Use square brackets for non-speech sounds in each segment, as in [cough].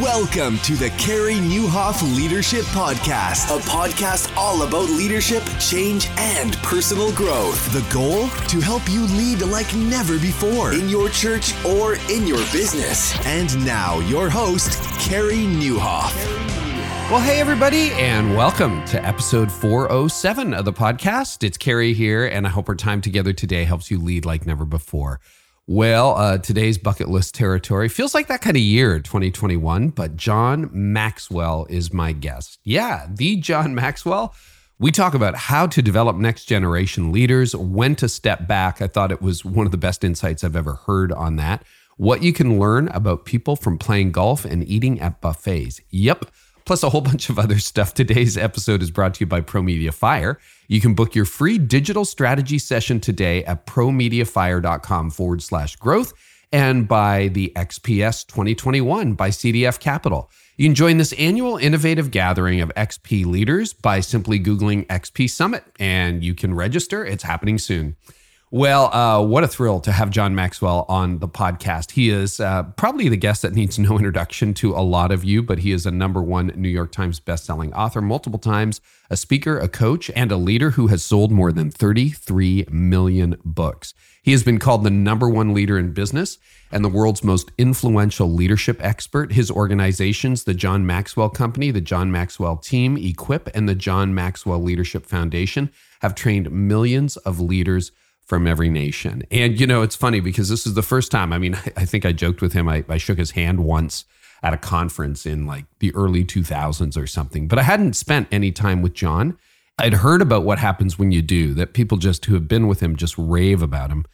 Welcome to the Carey Nieuwhof Leadership Podcast, a podcast all about leadership, change, and personal growth. The goal? To help you lead like never before in your church or in your business. And now, your host, Carey Nieuwhof. Well, hey, everybody, and welcome to episode 407 of the podcast. It's Carey here, and I hope our time together today helps you lead like never before. Well, uh, today's bucket list territory feels like that kind of year, 2021, but John Maxwell is my guest. Yeah, the John Maxwell. We talk about how to develop next generation leaders, when to step back. I thought it was one of the best insights I've ever heard on that. What you can learn about people from playing golf and eating at buffets. Yep plus a whole bunch of other stuff. Today's episode is brought to you by ProMedia Fire. You can book your free digital strategy session today at promediafire.com forward slash growth and by the XPS 2021 by CDF Capital. You can join this annual innovative gathering of XP leaders by simply Googling XP Summit and you can register. It's happening soon. Well, uh, what a thrill to have John Maxwell on the podcast. He is uh, probably the guest that needs no [laughs] introduction to a lot of you, but he is a number one New York Times bestselling author multiple times, a speaker, a coach, and a leader who has sold more than 33 million books. He has been called the number one leader in business and the world's most influential leadership expert. His organizations, the John Maxwell Company, the John Maxwell Team, Equip, and the John Maxwell Leadership Foundation, have trained millions of leaders from every nation. And, you know, it's funny because this is the first time. I mean, I think I joked with him. I, I shook his hand once at a conference in like the early 2000s or something, but I hadn't spent any time with John. I'd heard about what happens when you do, that people just who have been with him just rave about him.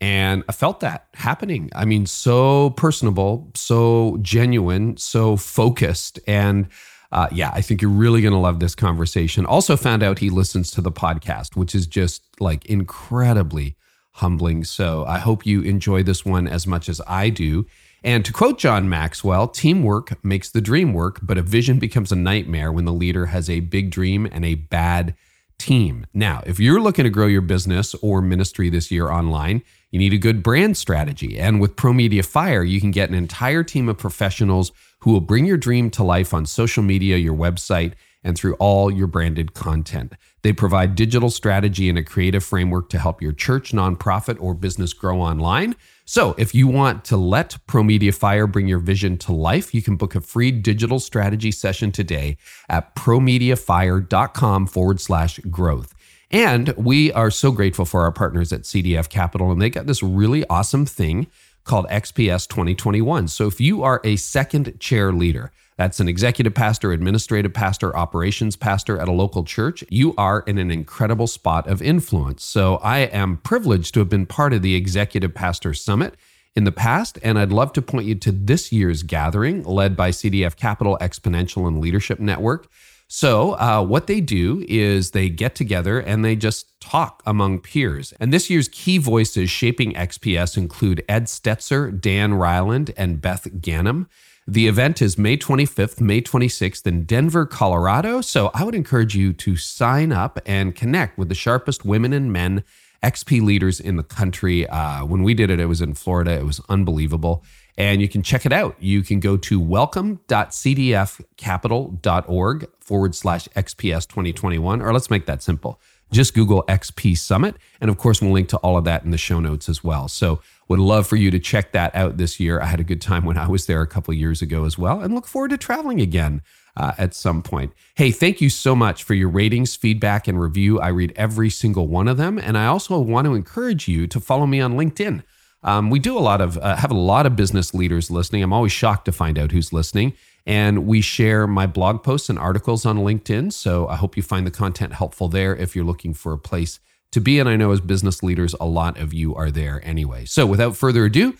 And I felt that happening. I mean, so personable, so genuine, so focused. And uh, yeah, I think you're really going to love this conversation. Also, found out he listens to the podcast, which is just like incredibly humbling. So I hope you enjoy this one as much as I do. And to quote John Maxwell, teamwork makes the dream work, but a vision becomes a nightmare when the leader has a big dream and a bad team. Now, if you're looking to grow your business or ministry this year online, you need a good brand strategy. And with ProMedia Fire, you can get an entire team of professionals who will bring your dream to life on social media, your website, and through all your branded content. They provide digital strategy and a creative framework to help your church, nonprofit, or business grow online. So, if you want to let ProMedia Fire bring your vision to life, you can book a free digital strategy session today at promediafire.com forward slash growth. And we are so grateful for our partners at CDF Capital, and they got this really awesome thing called XPS 2021. So if you are a second chair leader, that's an executive pastor, administrative pastor, operations pastor at a local church. You are in an incredible spot of influence. So I am privileged to have been part of the Executive Pastor Summit in the past, and I'd love to point you to this year's gathering led by CDF Capital Exponential and Leadership Network. So, uh, what they do is they get together and they just talk among peers. And this year's key voices shaping XPS include Ed Stetzer, Dan Ryland, and Beth Ganem. The event is May 25th, May 26th in Denver, Colorado. So, I would encourage you to sign up and connect with the sharpest women and men XP leaders in the country. Uh, when we did it, it was in Florida. It was unbelievable and you can check it out. You can go to welcome.cdfcapital.org forward slash XPS 2021, or let's make that simple. Just Google XP Summit. And of course, we'll link to all of that in the show notes as well. So, would love for you to check that out this year. I had a good time when I was there a couple years ago as well, and look forward to traveling again. Uh, at some point. Hey, thank you so much for your ratings, feedback, and review. I read every single one of them. And I also want to encourage you to follow me on LinkedIn. Um, we do a lot of uh, have a lot of business leaders listening. I'm always shocked to find out who's listening. And we share my blog posts and articles on LinkedIn. So I hope you find the content helpful there if you're looking for a place to be. And I know as business leaders, a lot of you are there anyway. So without further ado,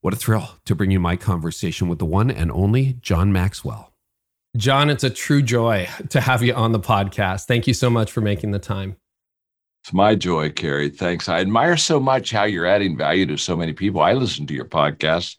what a thrill to bring you my conversation with the one and only John Maxwell. John, it's a true joy to have you on the podcast. Thank you so much for making the time. It's my joy, Carey. Thanks. I admire so much how you're adding value to so many people. I listen to your podcast.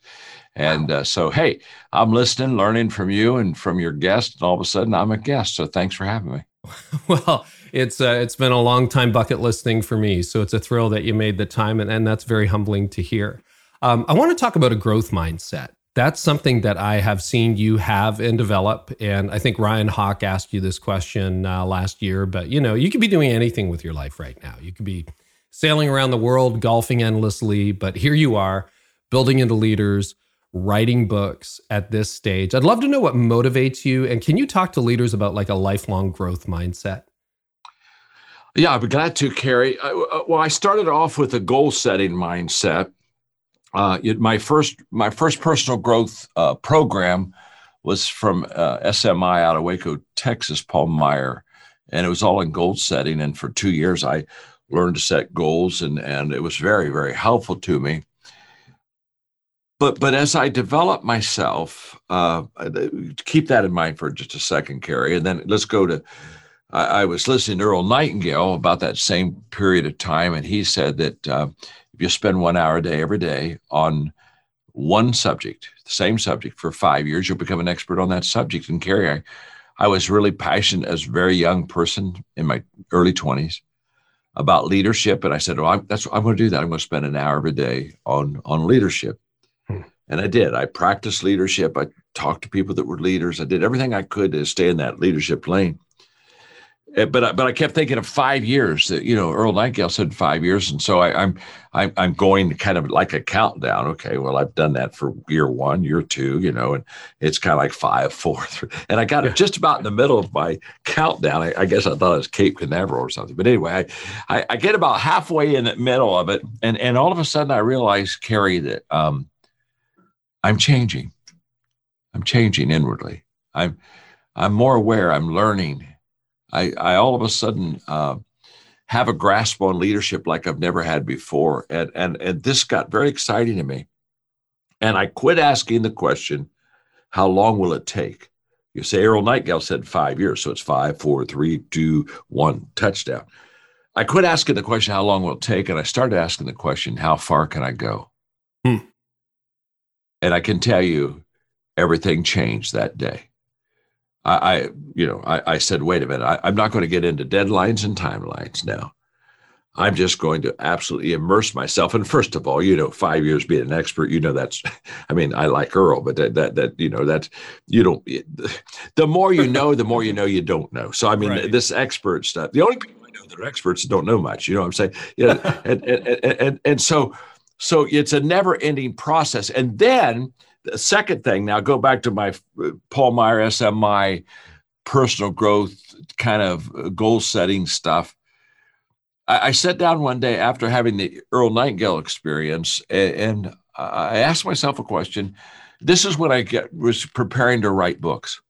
And uh, so, hey, I'm listening, learning from you and from your guest, and all of a sudden I'm a guest. So thanks for having me. [laughs] Well, it's uh, it's been a long time bucket list thing for me, so it's a thrill that you made the time, and, and that's very humbling to hear. Um, I want to talk about a growth mindset that's something that I have seen you have and develop. And I think Ryan Hawk asked you this question uh, last year, but you know, you could be doing anything with your life right now. You could be sailing around the world, golfing endlessly, but here you are building into leaders, writing books at this stage. I'd love to know what motivates you. And can you talk to leaders about like a lifelong growth mindset? Yeah, I'd be glad to. Uh, uh, well, I started off with a goal setting mindset uh, it, my first my first personal growth uh, program was from uh, SMI out of Waco, Texas, Paul Meyer, and it was all in goal setting. And for two years, I learned to set goals, and and it was very very helpful to me. But but as I developed myself, uh, keep that in mind for just a second, Carey, and then let's go to. I, I was listening to Earl Nightingale about that same period of time, and he said that uh, if you spend one hour a day every day on one subject, the same subject for five years, you'll become an expert on that subject. And Carey, I, I was really passionate as a very young person in my early 20s about leadership. And I said, well, I'm, that's I'm going to do that. I'm going to spend an hour every day on, on leadership. Hmm. And I did. I practiced leadership. I talked to people that were leaders. I did everything I could to stay in that leadership lane. Eh, but I, but I kept thinking of five years. That you know, Earl Nightingale said five years, and so I, I'm I'm I'm going kind of like a countdown. Okay, well I've done that for year one, year two, you know, and it's kind of like five, [laughs] four, three, and I got it just about in the middle of my countdown. I, I guess I thought it was Cape Canaveral or something, but anyway, I, I, I get about halfway in the middle of it, and and all of a sudden I realize, Carey, that um, I'm changing. I'm changing inwardly. I'm I'm more aware. I'm learning I, I all of a sudden uh, have a grasp on leadership like I've never had before. And, and, and this got very exciting to me. And I quit asking the question, how long will it take? You say Earl Nightingale said five years, so it's five, four, three, two, one, touchdown. I quit asking the question, how long will it take? And I started asking the question, how far can I go? Hmm. And I can tell you, everything changed that day. I, I you know, I, I, said, wait a minute, I, I'm not going to get into deadlines and timelines now. I'm just going to absolutely immerse myself. And first of all, you know, five years being an expert, you know, that's, [laughs] I mean, I like Earl, but that, that, that you know, that's, you don't, [laughs] the more you know, the more you know you don't know. So, I mean, right. this expert stuff, the only people I know that are experts don't know much, you know what I'm saying? You know, [laughs] and, and, and, and, and so, so it's a never ending process. And then, the second thing, now go back to my Paul Meyer SMI personal growth kind of uh, goal setting stuff. I, I sat down one day after having the Earl Nightingale experience, and, and I asked myself a question. This is when I get, was preparing to write books.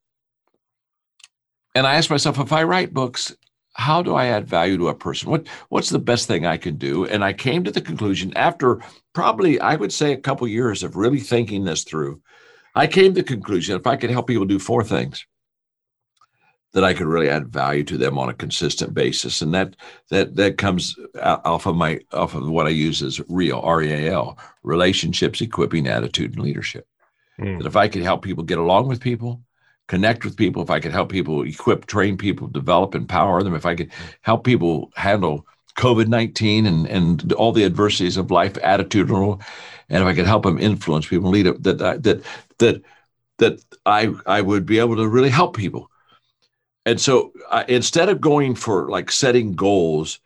And I asked myself, if I write books, how do I add value to a person? What what's the best thing I can do? And I came to the conclusion after probably I would say a couple years of really thinking this through. I came to the conclusion if I could help people do four things, that I could really add value to them on a consistent basis, and that that that comes off of my off of what I use as real R E A L relationships, equipping, attitude, and leadership. Mm. That if I could help people get along with people, connect with people, if I could help people equip, train people, develop, empower them, if I could help people handle COVID 19 and, and all the adversities of life, attitudinal, and if I could help them influence people, lead it, that, that, that, that I, I would be able to really help people. And so instead of going for like setting goals,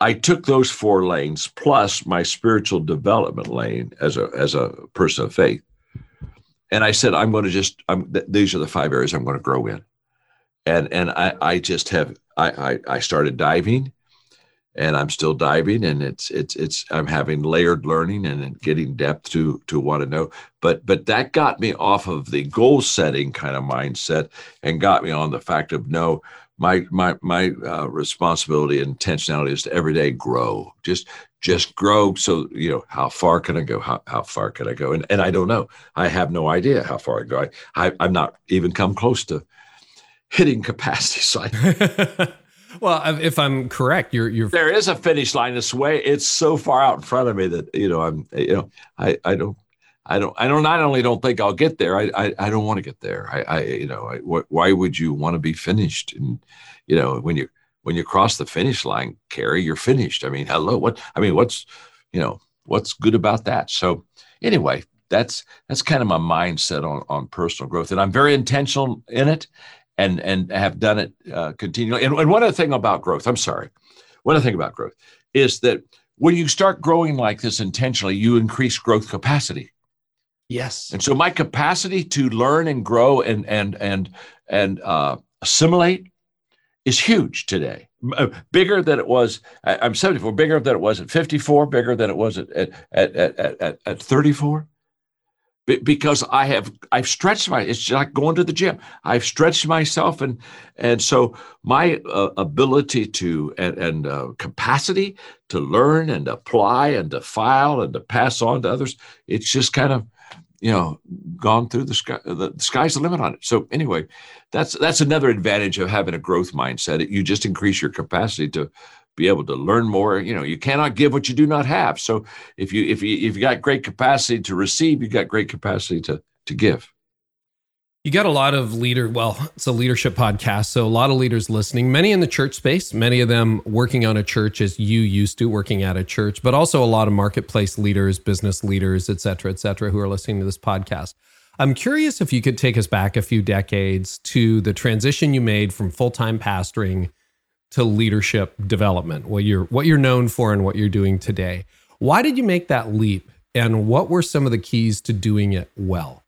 I took those four lanes plus my spiritual development lane as a as a person of faith and I said, I'm going to just, I'm, th- these are the five areas I'm going to grow in. And, and I, I just have, I, I, I started diving and I'm still diving and it's, it's, it's, I'm having layered learning and getting depth to, to want to know. But, but that got me off of the goal setting kind of mindset and got me on the fact of no, my my my uh, responsibility and intentionality is to every day grow just just grow so you know how far can i go how, how far can i go and, and i don't know i have no idea how far i go I, I i'm not even come close to hitting capacity [laughs] so I, [laughs] well if i'm correct you're you're there is a finish line this way it's so far out in front of me that you know i'm you know i i don't I don't. I don't. Not only don't think I'll get there. I. I, I don't want to get there. I. I you know. I, wh- why would you want to be finished? And you know, when you when you cross the finish line, Carey, you're finished. I mean, hello. What? I mean, what's you know what's good about that? So anyway, that's that's kind of my mindset on on personal growth, and I'm very intentional in it, and and have done it uh, continually. And, and one other thing about growth, I'm sorry, one other thing about growth is that when you start growing like this intentionally, you increase growth capacity. Yes. And so my capacity to learn and grow and and and and uh, assimilate is huge today. Uh, bigger than it was. I'm 74. Bigger than it was at 54. Bigger than it was at at at at, at, at 34 because I have I've stretched my it's like going to the gym. I've stretched myself and and so my uh, ability to and, and uh, capacity to learn and apply and to file and to pass on to others it's just kind of you know gone through the sky the, the sky's the limit on it. So anyway, that's that's another advantage of having a growth mindset. You just increase your capacity to be able to learn more you know you cannot give what you do not have so if you if you if you got great capacity to receive you got great capacity to to give you got a lot of leader well it's a leadership podcast so a lot of leaders listening many in the church space many of them working on a church as you used to working at a church but also a lot of marketplace leaders business leaders et cetera et cetera who are listening to this podcast i'm curious if you could take us back a few decades to the transition you made from full-time pastoring to leadership development, what you're what you're known for and what you're doing today. Why did you make that leap and what were some of the keys to doing it well?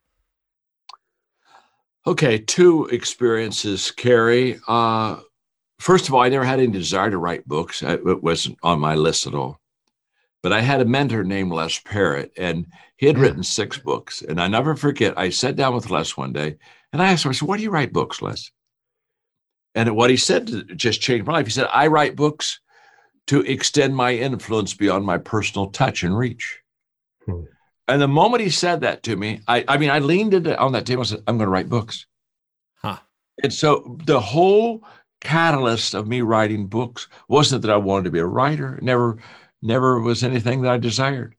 Okay, two experiences, Carey. Uh, first of all, I never had any desire to write books. It wasn't on my list at all. But I had a mentor named Les Parrott, and he had written six books. And I never forget, I sat down with Les one day and I asked him, I said, Why do you write books, Les? And what he said just changed my life. He said, I write books to extend my influence beyond my personal touch and reach. Hmm. And the moment he said that to me, I, I mean, I leaned into on that table and said, I'm going to write books. Huh. And so the whole catalyst of me writing books wasn't that I wanted to be a writer. Never, never was anything that I desired.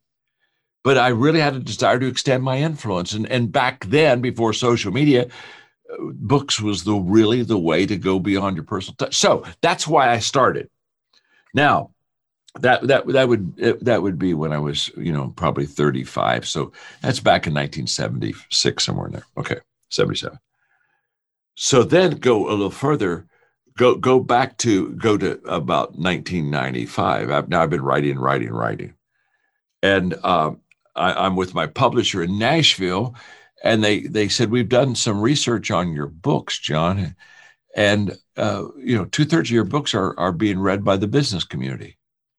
But I really had a desire to extend my influence. And, and back then, before social media, uh, books was the really the way to go beyond your personal touch. So that's why I started. Now, that that that would that would be when I was you know probably 35. So that's back in 1976 somewhere in there. Okay, 77. So then go a little further. Go go back to go to about 1995. I've, now I've been writing, writing, writing, and um, I, I'm with my publisher in Nashville, and they they said we've done some research on your books, John, and uh, you know two thirds of your books are are being read by the business community,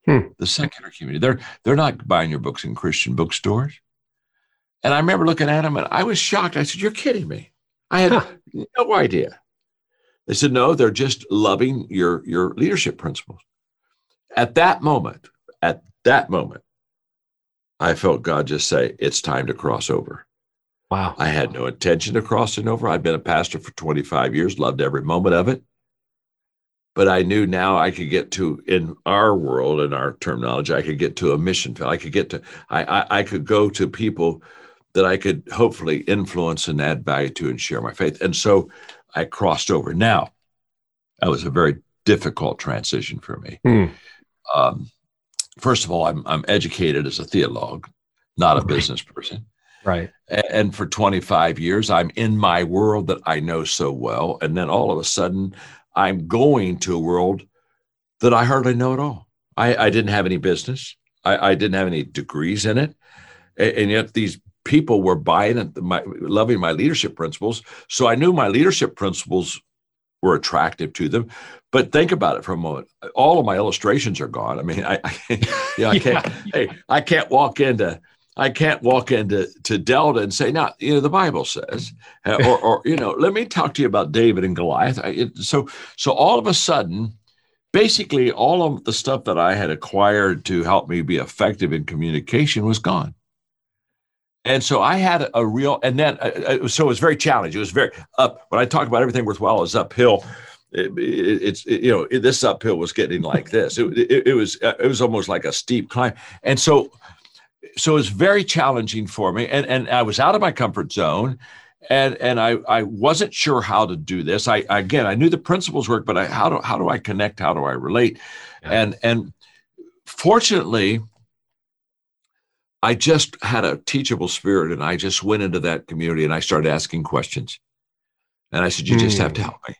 hmm. the secular community. They're they're not buying your books in Christian bookstores. And I remember looking at them and I was shocked. I said, "You're kidding me! I had huh. no idea." They said, "No, they're just loving your your leadership principles." At that moment, at that moment, I felt God just say, "It's time to cross over." Wow. I had no intention of crossing over. I'd been a pastor for 25 years, loved every moment of it. But I knew now I could get to, in our world, in our terminology, I could get to a mission field. I could get to, I, I, I could go to people that I could hopefully influence and add value to and share my faith. And so I crossed over. Now, that was a very difficult transition for me. Hmm. Um, first of all, I'm, I'm educated as a theologue, not a business person. Right. And for 25 years, I'm in my world that I know so well. And then all of a sudden, I'm going to a world that I hardly know at all. I, I didn't have any business, I, I, didn't have any degrees in it. And, and yet, these people were buying it, my, loving my leadership principles. So I knew my leadership principles were attractive to them. But think about it for a moment. All of my illustrations are gone. I mean, I, I [laughs] you know, I [laughs] can't. yeah. Hey, I can't walk into I can't walk into to Delta and say, "Now, you know, the Bible says," uh, or, or you know, let me talk to you about David and Goliath. It, so, so all of a sudden, basically, all of the stuff that I had acquired to help me be effective in communication was gone. And so I had a real, and then uh, uh so it was very challenging. It was very up. When I talk about everything worthwhile is uphill. It, it, it's it, you know this uphill was getting like this. It, it was it was almost like a steep climb, and so so it was very challenging for me and and i was out of my comfort zone and and i i wasn't sure how to do this i again i knew the principles work but i how do how do i connect how do i relate yeah. and and fortunately I just had a teachable spirit and I just went into that community and I started asking questions. And I said, You just have to hmm. help me.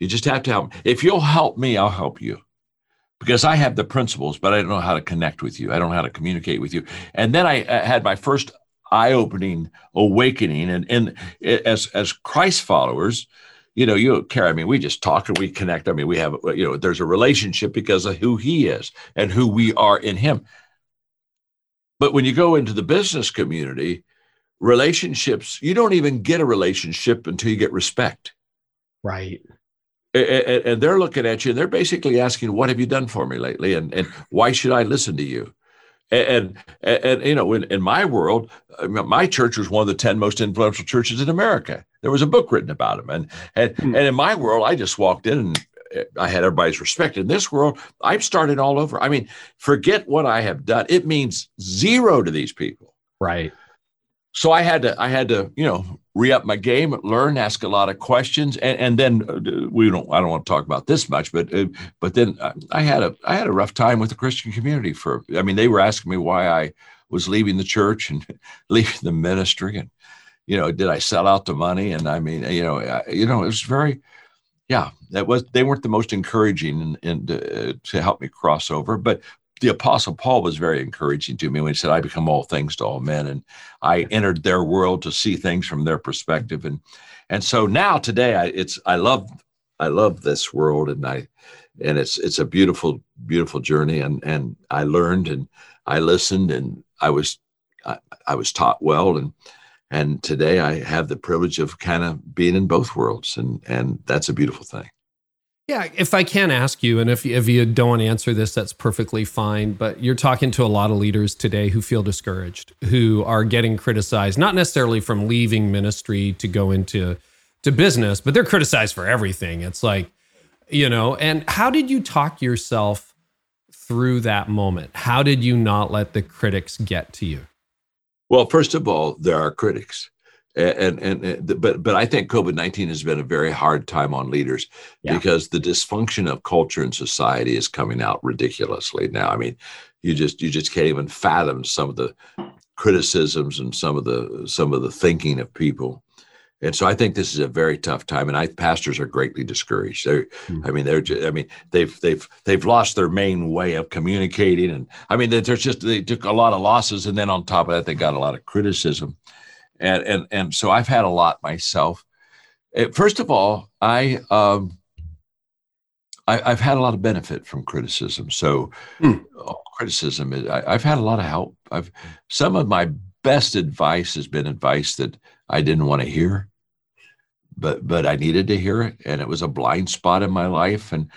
You just have to help me. If you'll help me, I'll help you. Because I have the principles, but I don't know how to connect with you. I don't know how to communicate with you. And then I uh, had my first eye-opening awakening. And, and as as Christ followers, you know, you care. I mean, we just talk and we connect. I mean, we have, you know, there's a relationship because of who he is and who we are in him. But when you go into the business community, relationships, you don't even get a relationship until you get respect. Right. And, and, they're looking at you and they're basically asking, What have you done for me lately? And, and why should I listen to you? And, and, and you know, in, in my world, my church was one of the 10 most influential churches in America. There was a book written about them. And, and, mm. and in my world, I just walked in and I had everybody's respect. In this world, I'm starting all over. I mean, forget what I have done. It means zero to these people. Right. So I had to, I had to, you know, re up my game, learn, ask a lot of questions, and, and then uh, we don't, I don't want to talk about this much, but, uh, but then I had a, I had a rough time with the Christian community. For, I mean, they were asking me why I was leaving the church and [laughs] leaving the ministry, and you know, did I sell out the money? And I mean, you know, I, you know, it was very, yeah, that was they weren't the most encouraging and, uh, to help me cross over, but the apostle paul was very encouraging to me when he said i become all things to all men and i entered their world to see things from their perspective. And and so now today i it's i love i love this world and i and it's it's a beautiful beautiful journey. And and i learned and i listened and i was i, I was taught well. And and today I have the privilege of kind of being in both worlds, and and that's a beautiful thing. Yeah, if I can ask you, and if if you don't want to answer this, that's perfectly fine. But you're talking to a lot of leaders today who feel discouraged, who are getting criticized, not necessarily from leaving ministry to go into to business, but they're criticized for everything. It's like, you know, and how did you talk yourself through that moment? How did you not let the critics get to you? Well, first of all, there are critics. And, and, and but but I think COVID nineteen has been a very hard time on leaders yeah. because the dysfunction of culture and society is coming out ridiculously now. I mean, you just you just can't even fathom some of the criticisms and some of the some of the thinking of people and so I think this is a very tough time, and I pastors are greatly discouraged. They're, mm-hmm. I mean, they're, just, I mean, they've they've they've lost their main way of communicating, and I mean, there's just they took a lot of losses, and then on top of that, they got a lot of criticism, and and and so I've had a lot myself. Eh, first of all, I um, I, have had a lot of benefit from criticism. So, mm. criticism, I, I've had a lot of help. I've some of my best advice has been advice that I didn't want to hear, but but I needed to hear it, and it was a blind spot in my life. And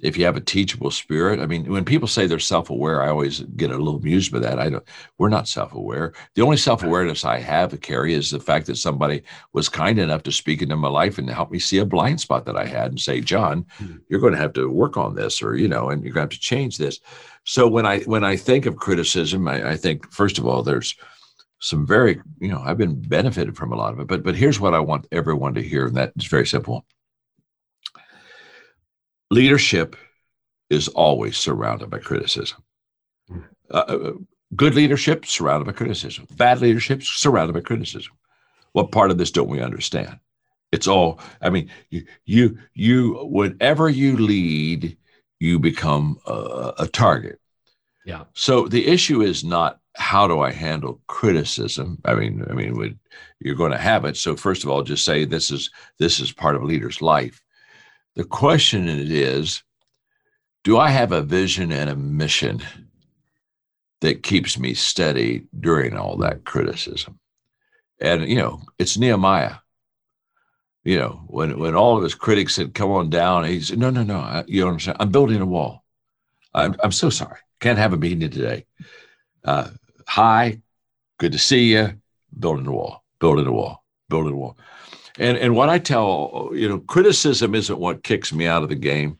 if you have a teachable spirit, I mean, when people say they're self-aware, I always get a little amused by that. I don't. We're not self-aware. The only self-awareness I have, Carey, is the fact that somebody was kind enough to speak into my life and help me see a blind spot that I had, and say, "John, mm-hmm. you're going to have to work on this, or you know, and you're going to have to change this." So when I when I think of criticism, I, I think first of all, there's some very, you know, I've been benefited from a lot of it. But but here's what I want everyone to hear, and that is very simple. Leadership is always surrounded by criticism. Uh, uh, good leadership surrounded by criticism. Bad leadership surrounded by criticism. What part of this don't we understand? It's all. I mean, you you you whenever you lead, you become a, a target. Yeah. So the issue is not how do I handle criticism? I mean, I mean, you're going to have it. So first of all, just say this is this is part of a leader's life. The question is, do I have a vision and a mission that keeps me steady during all that criticism? And you know, it's Nehemiah. You know, when when all of his critics said, "Come on down," he said, "No, no, no. You understand? I'm building a wall. I'm I'm so sorry. Can't have a meeting today." Uh, hi, good to see you, building a wall, building a wall, building a wall. And and what I tell, you know, criticism isn't what kicks me out of the game.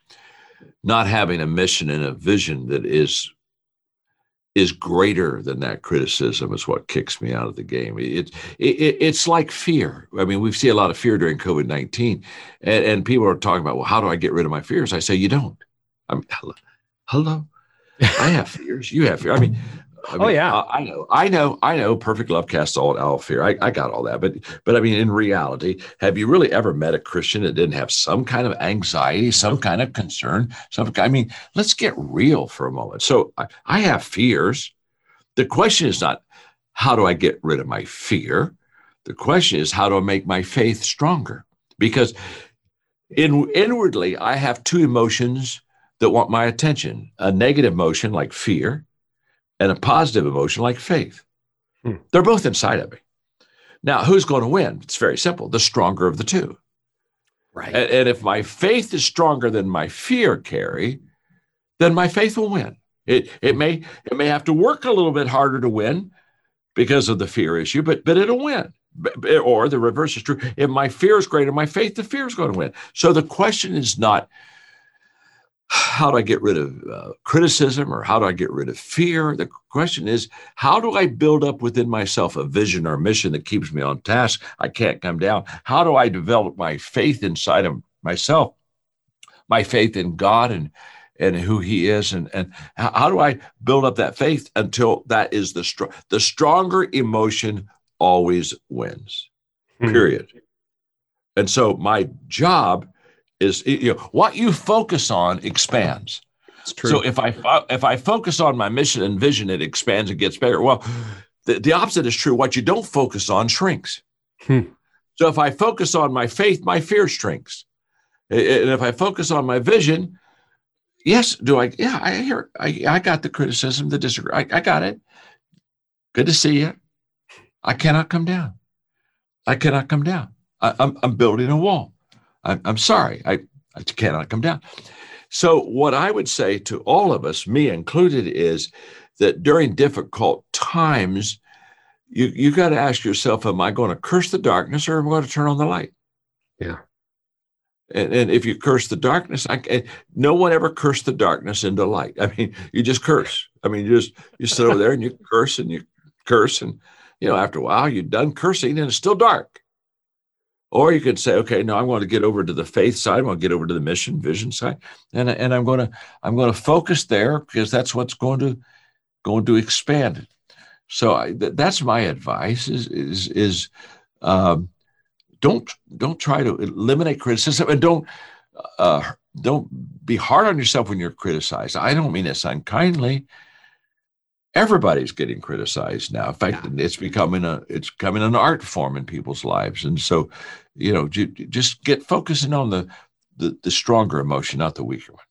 Not having a mission and a vision that is is greater than that criticism is what kicks me out of the game. It, it, it's like fear. I mean, we see a lot of fear during COVID 19, and, and people are talking about, well, how do I get rid of my fears? I say, you don't. I mean, hello. hello. I have fears. You have fear. I mean, I oh, mean, oh yeah, I, I, know, I know, I know. Perfect love casts all out fear. I, I got all that, but but I mean, in reality, have you really ever met a Christian that didn't have some kind of anxiety, some kind of concern? Some, I mean, let's get real for a moment. So I, I have fears. The question is not how do I get rid of my fear. The question is how do I make my faith stronger? Because in inwardly, I have two emotions that want my attention: a negative emotion like fear and a positive emotion like faith. Hmm. They're both inside of me. Now, who's going to win? It's very simple the stronger of the two. Right. And, and, if my faith is stronger than my fear, Carey, then my faith will win. It, it may it may have to work a little bit harder to win because of the fear issue, but but it'll win. Or the reverse is true. If my fear is greater, than my faith, the fear is going to win. So the question is not how do I get rid of uh, criticism or how do I get rid of fear? The question is, how do I build up within myself a vision or mission that keeps me on task? I can't come down. How do I develop my faith inside of myself, my faith in God and and who He is, and and how, do I build up that faith until that is the strong the stronger emotion always wins. Hmm. Period. And so my job is you know what you focus on expands. So if I if I focus on my mission and vision, it expands and gets bigger. Well, the, the opposite is true. What you don't focus on shrinks. Hmm. So if I focus on my faith, my fear shrinks. And if I focus on my vision, yes, do I? Yeah, I hear. I, I got the criticism, the disagree. I, I got it. Good to see you. I cannot come down. I cannot come down. I, I'm, I'm building a wall. I'm, I'm sorry, I, I cannot come down. So, what I would say to all of us, me included, is that during difficult times, you you got to ask yourself, am I going to curse the darkness or am I going to turn on the light? Yeah. And, and if you curse the darkness, I, eh, no one ever cursed the darkness into light. I mean, you just curse. I mean, you just you sit over there and you curse and you curse, and you know, after a while, you're done cursing and it's still dark. Or you could say, okay, no, I'm going to get over to the faith side. I'm going to get over to the mission, vision side, and and I'm going to I'm going to focus there because that's what's going to going to expand it. So I, th- that's my advice: is is is um, don't don't try to eliminate criticism and don't uh, don't be hard on yourself when you're criticized. I don't mean this unkindly everybody's getting criticized now. In fact, yeah. it's becoming a it's becoming an art form in people's lives, and so you know, just get focusing on the the, the stronger emotion, not the weaker one.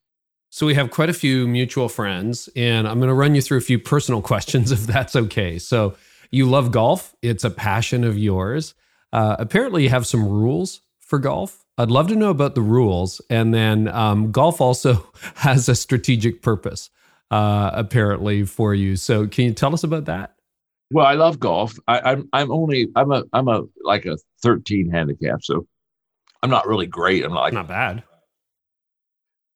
So we have quite a few mutual friends, and I'm going to run you through a few personal [laughs] questions if that's okay. So you love golf; it's a passion of yours. Uh, apparently, you have some rules for golf. I'd love to know about the rules, and then um, golf also [laughs] has a strategic purpose uh, apparently for you. So can you tell us about that? Well, I love golf. I, I'm I'm only I'm a I'm a like a 13 handicap, so I'm not really great. I'm not like not bad.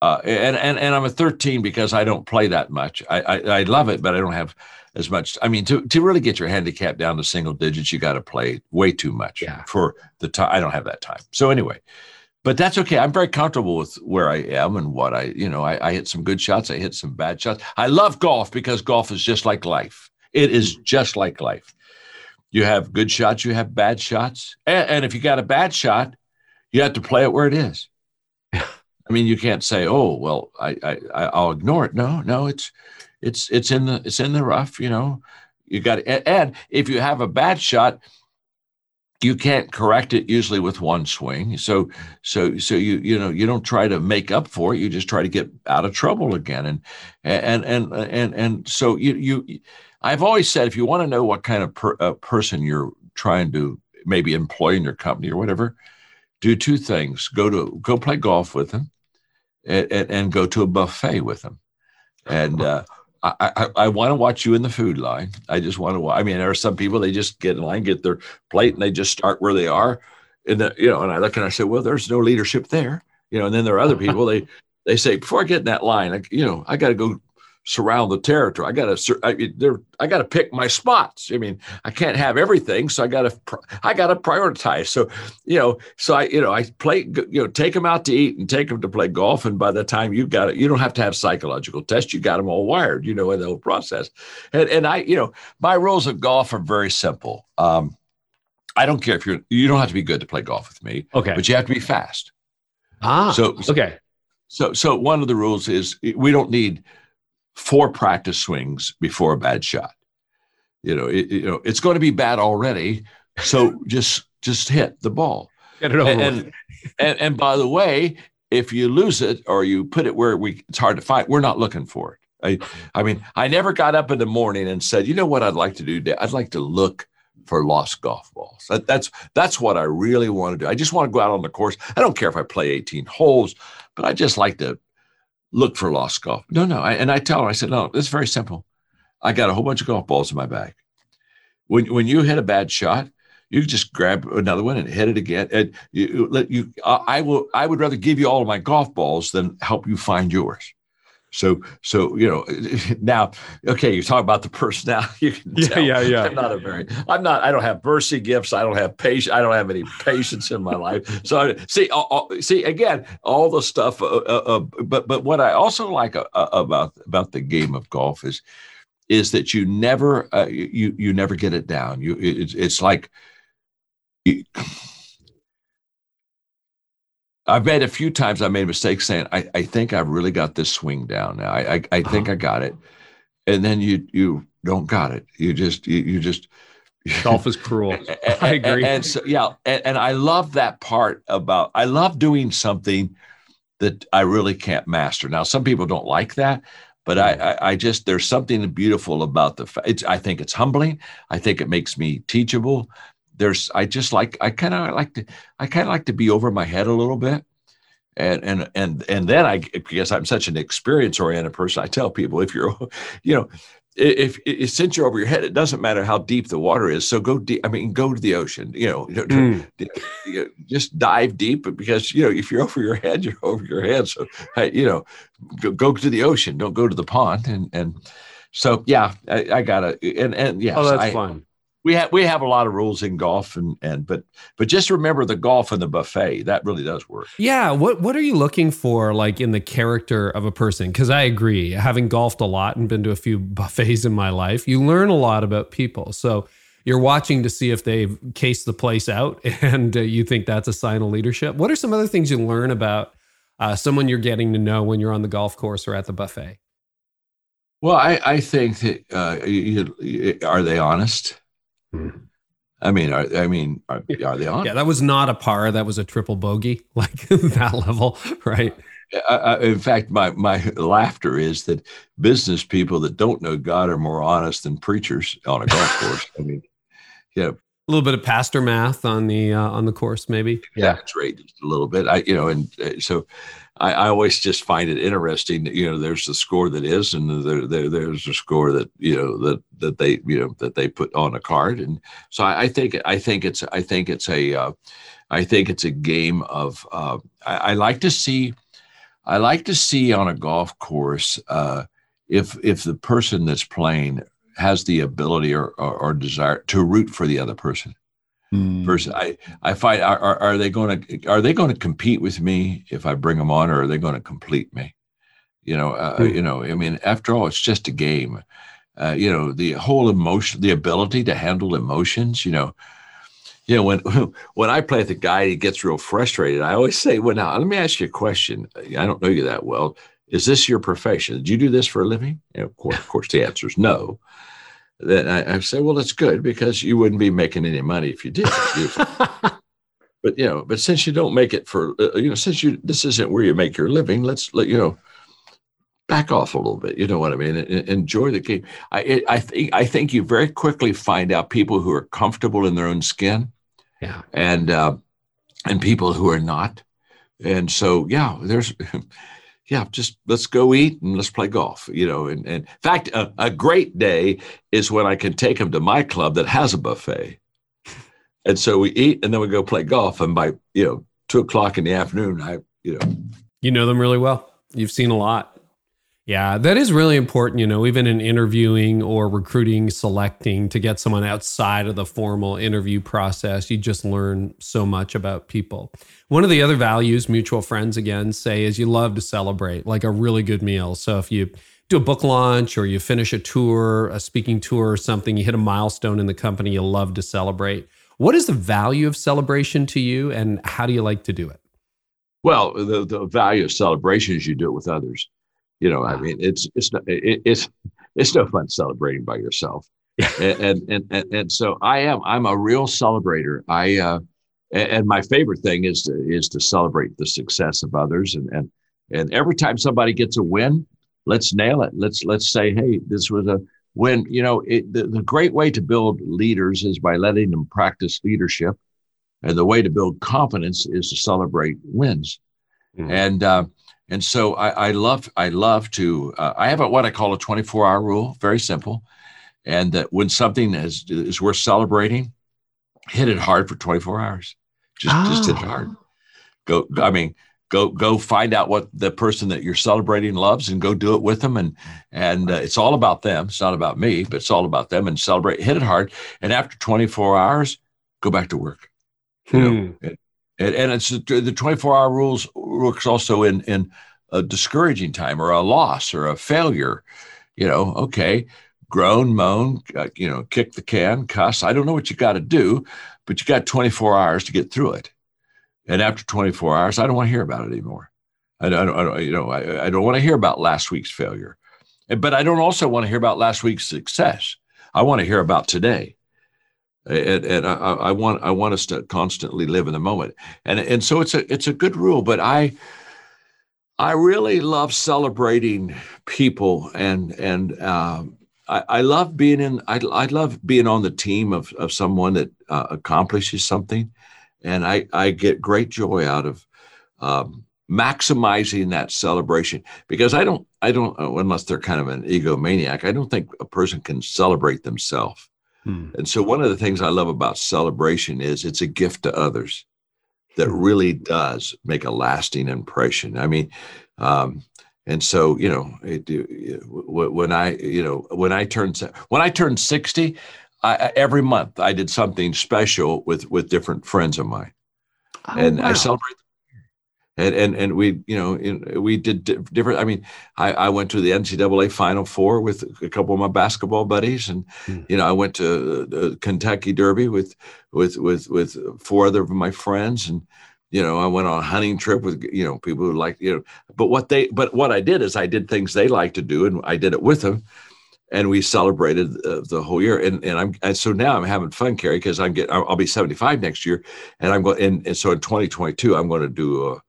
Uh, and and and I'm a 13 because I don't play that much. I, I, I love it, but I don't have as much. I mean, to to really get your handicap down to single digits, you got to play way too much yeah. for the time. I don't have that time. So anyway, but that's okay. I'm very comfortable with where I am and what I, you know, I, I, hit some good shots. I hit some bad shots. I love golf because golf is just like life. It is mm-hmm. just like life. You have good shots, you have bad shots. And, and if you got a bad shot, you have to play it where it is. [laughs] I mean, you can't say, "Oh, well, I, I, I'll ignore it." No, no, it's, it's, it's in the, it's in the rough. You know, you got. And if you have a bad shot, you can't correct it usually with one swing. So so so you you know you don't try to make up for it. You just try to get out of trouble again. And and and and and so you you i've always said if you want to know what kind of per, uh, person you're trying to maybe employ in your company or whatever do two things. Go to go play golf with them and, and, and go to a buffet with them. And uh I, I, I want to watch you in the food line. I just want to. I mean, there are some people they just get in line, get their plate, and they just start where they are. And the, you know, and I look and I say, well, there's no leadership there. You know, and then there are other people they they say before I get in that line, I, you know, I got to go surround the territory. I got to I, there I got to pick my spots. I mean, I can't have everything, so I got to I got to prioritize. So, you know, so I you know I play you know take them out to eat and take them to play golf, and by the time you got it, you don't have to have psychological tests. You got them all wired. You know in the whole process, and and I you know my rules of golf are very simple. Um, I don't care if you're you don't have to be good to play golf with me. Okay, but you have to be fast. Ah, so okay. So so one of the rules is we don't need four practice swings before a bad shot. You know, it, you know, it's going to be bad already. So [laughs] just just hit the ball. Get it over and, and, and, and by the way, if you lose it or you put it where we it's hard to find, we're not looking for it. I, I mean, I never got up in the morning and said, you know what I'd like to do? today? I'd like to look for lost golf balls. That, that's that's what I really want to do. I just want to go out on the course. I don't care if I play 18 holes, but I just like to look for lost golf. No, no. I, and I tell her, I said, no, it's very simple. I got a whole bunch of golf balls in my bag. When when you hit a bad shot, you just grab another one and hit it again. And you you. I will. I would rather give you all of my golf balls than help you find yours. So, so you know, [laughs] now, okay, you talk about the personality. [laughs] You can yeah, tell. yeah, yeah. I'm not a very, I'm not, I don't have mercy gifts. I don't have patience. I don't have any patience in my life. So, see, see again, all the stuff. Uh, uh, uh, but, but what I also like uh, uh, about about the game of golf is, is that you never, uh, you you never get it down. You, it's it's like. You, I've made a few times. I made mistakes saying, "I, I think I've really got this swing down now. I, I, I think uh-huh. I got it," and then you you don't got it. You just you, you just golf is cruel. [laughs] I agree. And, so yeah, and, and I love that part about. I love doing something that I really can't master. Now, some people don't like that, but I. I, I, just there's something beautiful about the. It's, I think it's humbling. I think it makes me teachable there's I just like I kind of like to I kind of like to be over my head a little bit. And and and and then I because I'm such an experience oriented person, I tell people if you're [laughs] you know if, if, since you're over your head, it doesn't matter how deep the water is. So go deep. I mean, go to the ocean. You know, [laughs] mm. just dive deep because you know if you're [laughs] over your head, you're over your head. So you know, go, go to the ocean. Don't go to the pond. And and so yeah, I, I gotta and and yes, oh, that's I, fun we have we have a lot of rules in golf and and but but just remember the golf and the buffet that really does work. Yeah what what are you looking for like in the character of a person? Because i agree having golfed a lot and been to a few [laughs] buffets in my life you learn a lot about people. So you're watching to see if they've cased the place out [laughs] and uh, you think that's a sign of leadership. What are some other things you learn about uh, someone you're getting to know when you're on the golf course or at the buffet? Well i i think that uh, you, are they honest I mean, are, I mean, are, are they on? Yeah, that was not a par. That was a triple bogey, [laughs] like [laughs] that level, right? in fact, my my laughter is that business people that don't know God are more honest than preachers on a golf [laughs] course. I mean, yeah, a little bit of pastor math on the uh, on the course, maybe. Yeah, that's right, just a little bit. I, you know, and uh, so I, I, always just find it interesting. That, you know, there's the score that is, and there, there there's a score that you know that that they you know that they put on a card, and so I, I think I think it's I think it's a uh, I think it's a game of uh, I, I, like to see I like to see on a golf course uh, if if the person that's playing has the ability or, or, or desire to root for the other person. Mm. Versus, I I find are, are, are they going to are they going to compete with me if I bring them on, or are they going to complete me? You know, uh, mm. you know. I mean, after all, it's just a game. Uh, you know, the whole emotion, the ability to handle emotions. You know, you know when [laughs] when I play with a guy, he gets real frustrated. I always say, "Well, now let me ask you a question. I don't know you that well. Is this your profession? Did you do this for a living?" Know, of course, of course, the answer is no then I, I say, well, it's good because you wouldn't be making any money if you did. [laughs] but you know, but since you don't make it for, uh, you know, since you this isn't where you make your living, let's let you know, back off a little bit. You know what I mean? Enjoy the game. I I think I think you very quickly find out people who are comfortable in their own skin, yeah, and uh, and people who are not. And so, yeah, there's yeah, just let's go eat and let's play golf, you know. And, and in fact, a, a great day is when I can take them to my club that has a buffet. And so we eat and then we go play golf. And by, you know, two o'clock in the afternoon, I, you know. You know them really well. You've seen a lot. Yeah, that is really important, you know, even in interviewing or recruiting, selecting to get someone outside of the formal interview process. You just learn so much about people. One of the other values mutual friends again say is you love to celebrate, like a really good meal. So if you do a book launch or you finish a tour, a speaking tour or something, you hit a milestone in the company, you love to celebrate. What is the value of celebration to you and how do you like to do it? Well, the, the value of celebration is you do it with others. You know, I mean, it's it's not, it, it's it's no fun celebrating by yourself. [laughs] and, and and and so I am. I'm a real celebrator. I uh, and my favorite thing is to is to celebrate the success of others. And and and every time somebody gets a win, let's nail it. Let's let's say, hey, this was a win. You know, it, the, the great way to build leaders is by letting them practice leadership, and the way to build confidence is to celebrate wins. Mm-hmm. And uh, and so I, I love I love to uh, I have a, what I call a 24 hour rule, very simple, and that when something is is worth celebrating, hit it hard for 24 hours. Just oh. just hit it hard. Go. I mean, go go find out what the person that you're celebrating loves and go do it with them and and uh, it's all about them it's not about me but it's all about them and celebrate hit it hard and after 24 hours go back to work you know hmm. And, and it's the 24 hour rules works also in, in a discouraging time or a loss or a failure. You know, okay, groan, moan, uh, you know, kick the can, cuss. I don't know what you got to do, but you got 24 hours to get through it. And after 24 hours, I don't want to hear about it anymore. I don't, I don't you know, I, I don't want to hear about last week's failure, but I don't also want to hear about last week's success. I want to hear about today and, and I, I, want I want us to constantly live in the moment, and and so it's a it's a good rule. But I I really love celebrating people, and and um, I, I love being in I, I love being on the team of of someone that uh, accomplishes something, and I I get great joy out of. Um, maximizing that celebration because i don't i don't uh, unless they're kind of an egomaniac i don't think a person can celebrate themselves Hmm. And so, one of the things I love about celebration is it's a gift to others that hmm. really does make a lasting impression. I mean, um, and so you know, it, it, when I you know when I turned when I turned sixty, I, every month I did something special with with different friends of mine, oh, and wow. I celebrate and and and we you know in, we did different i mean I, I went to the ncaa final four with a couple of my basketball buddies and mm. you know i went to the kentucky derby with with with with four other of my friends and you know i went on a hunting trip with you know people who like you know but what they but what i did is i did things they like to do and i did it with them and we celebrated uh, the whole year. And and I'm and so now I'm having fun, Carey, because I'm getting I'll be 75 next year, and I'm going and, and so in 2022 I'm going to do a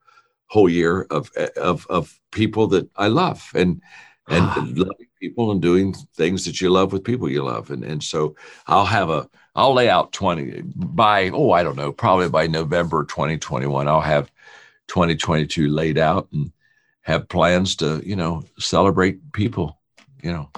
whole year of of of people that I love and and ah. loving people and doing things that you love with people you love. And and so I'll have a I'll lay out 20 by oh I don't know probably by November 2021 I'll have 2022 laid out and have plans to you know celebrate people you know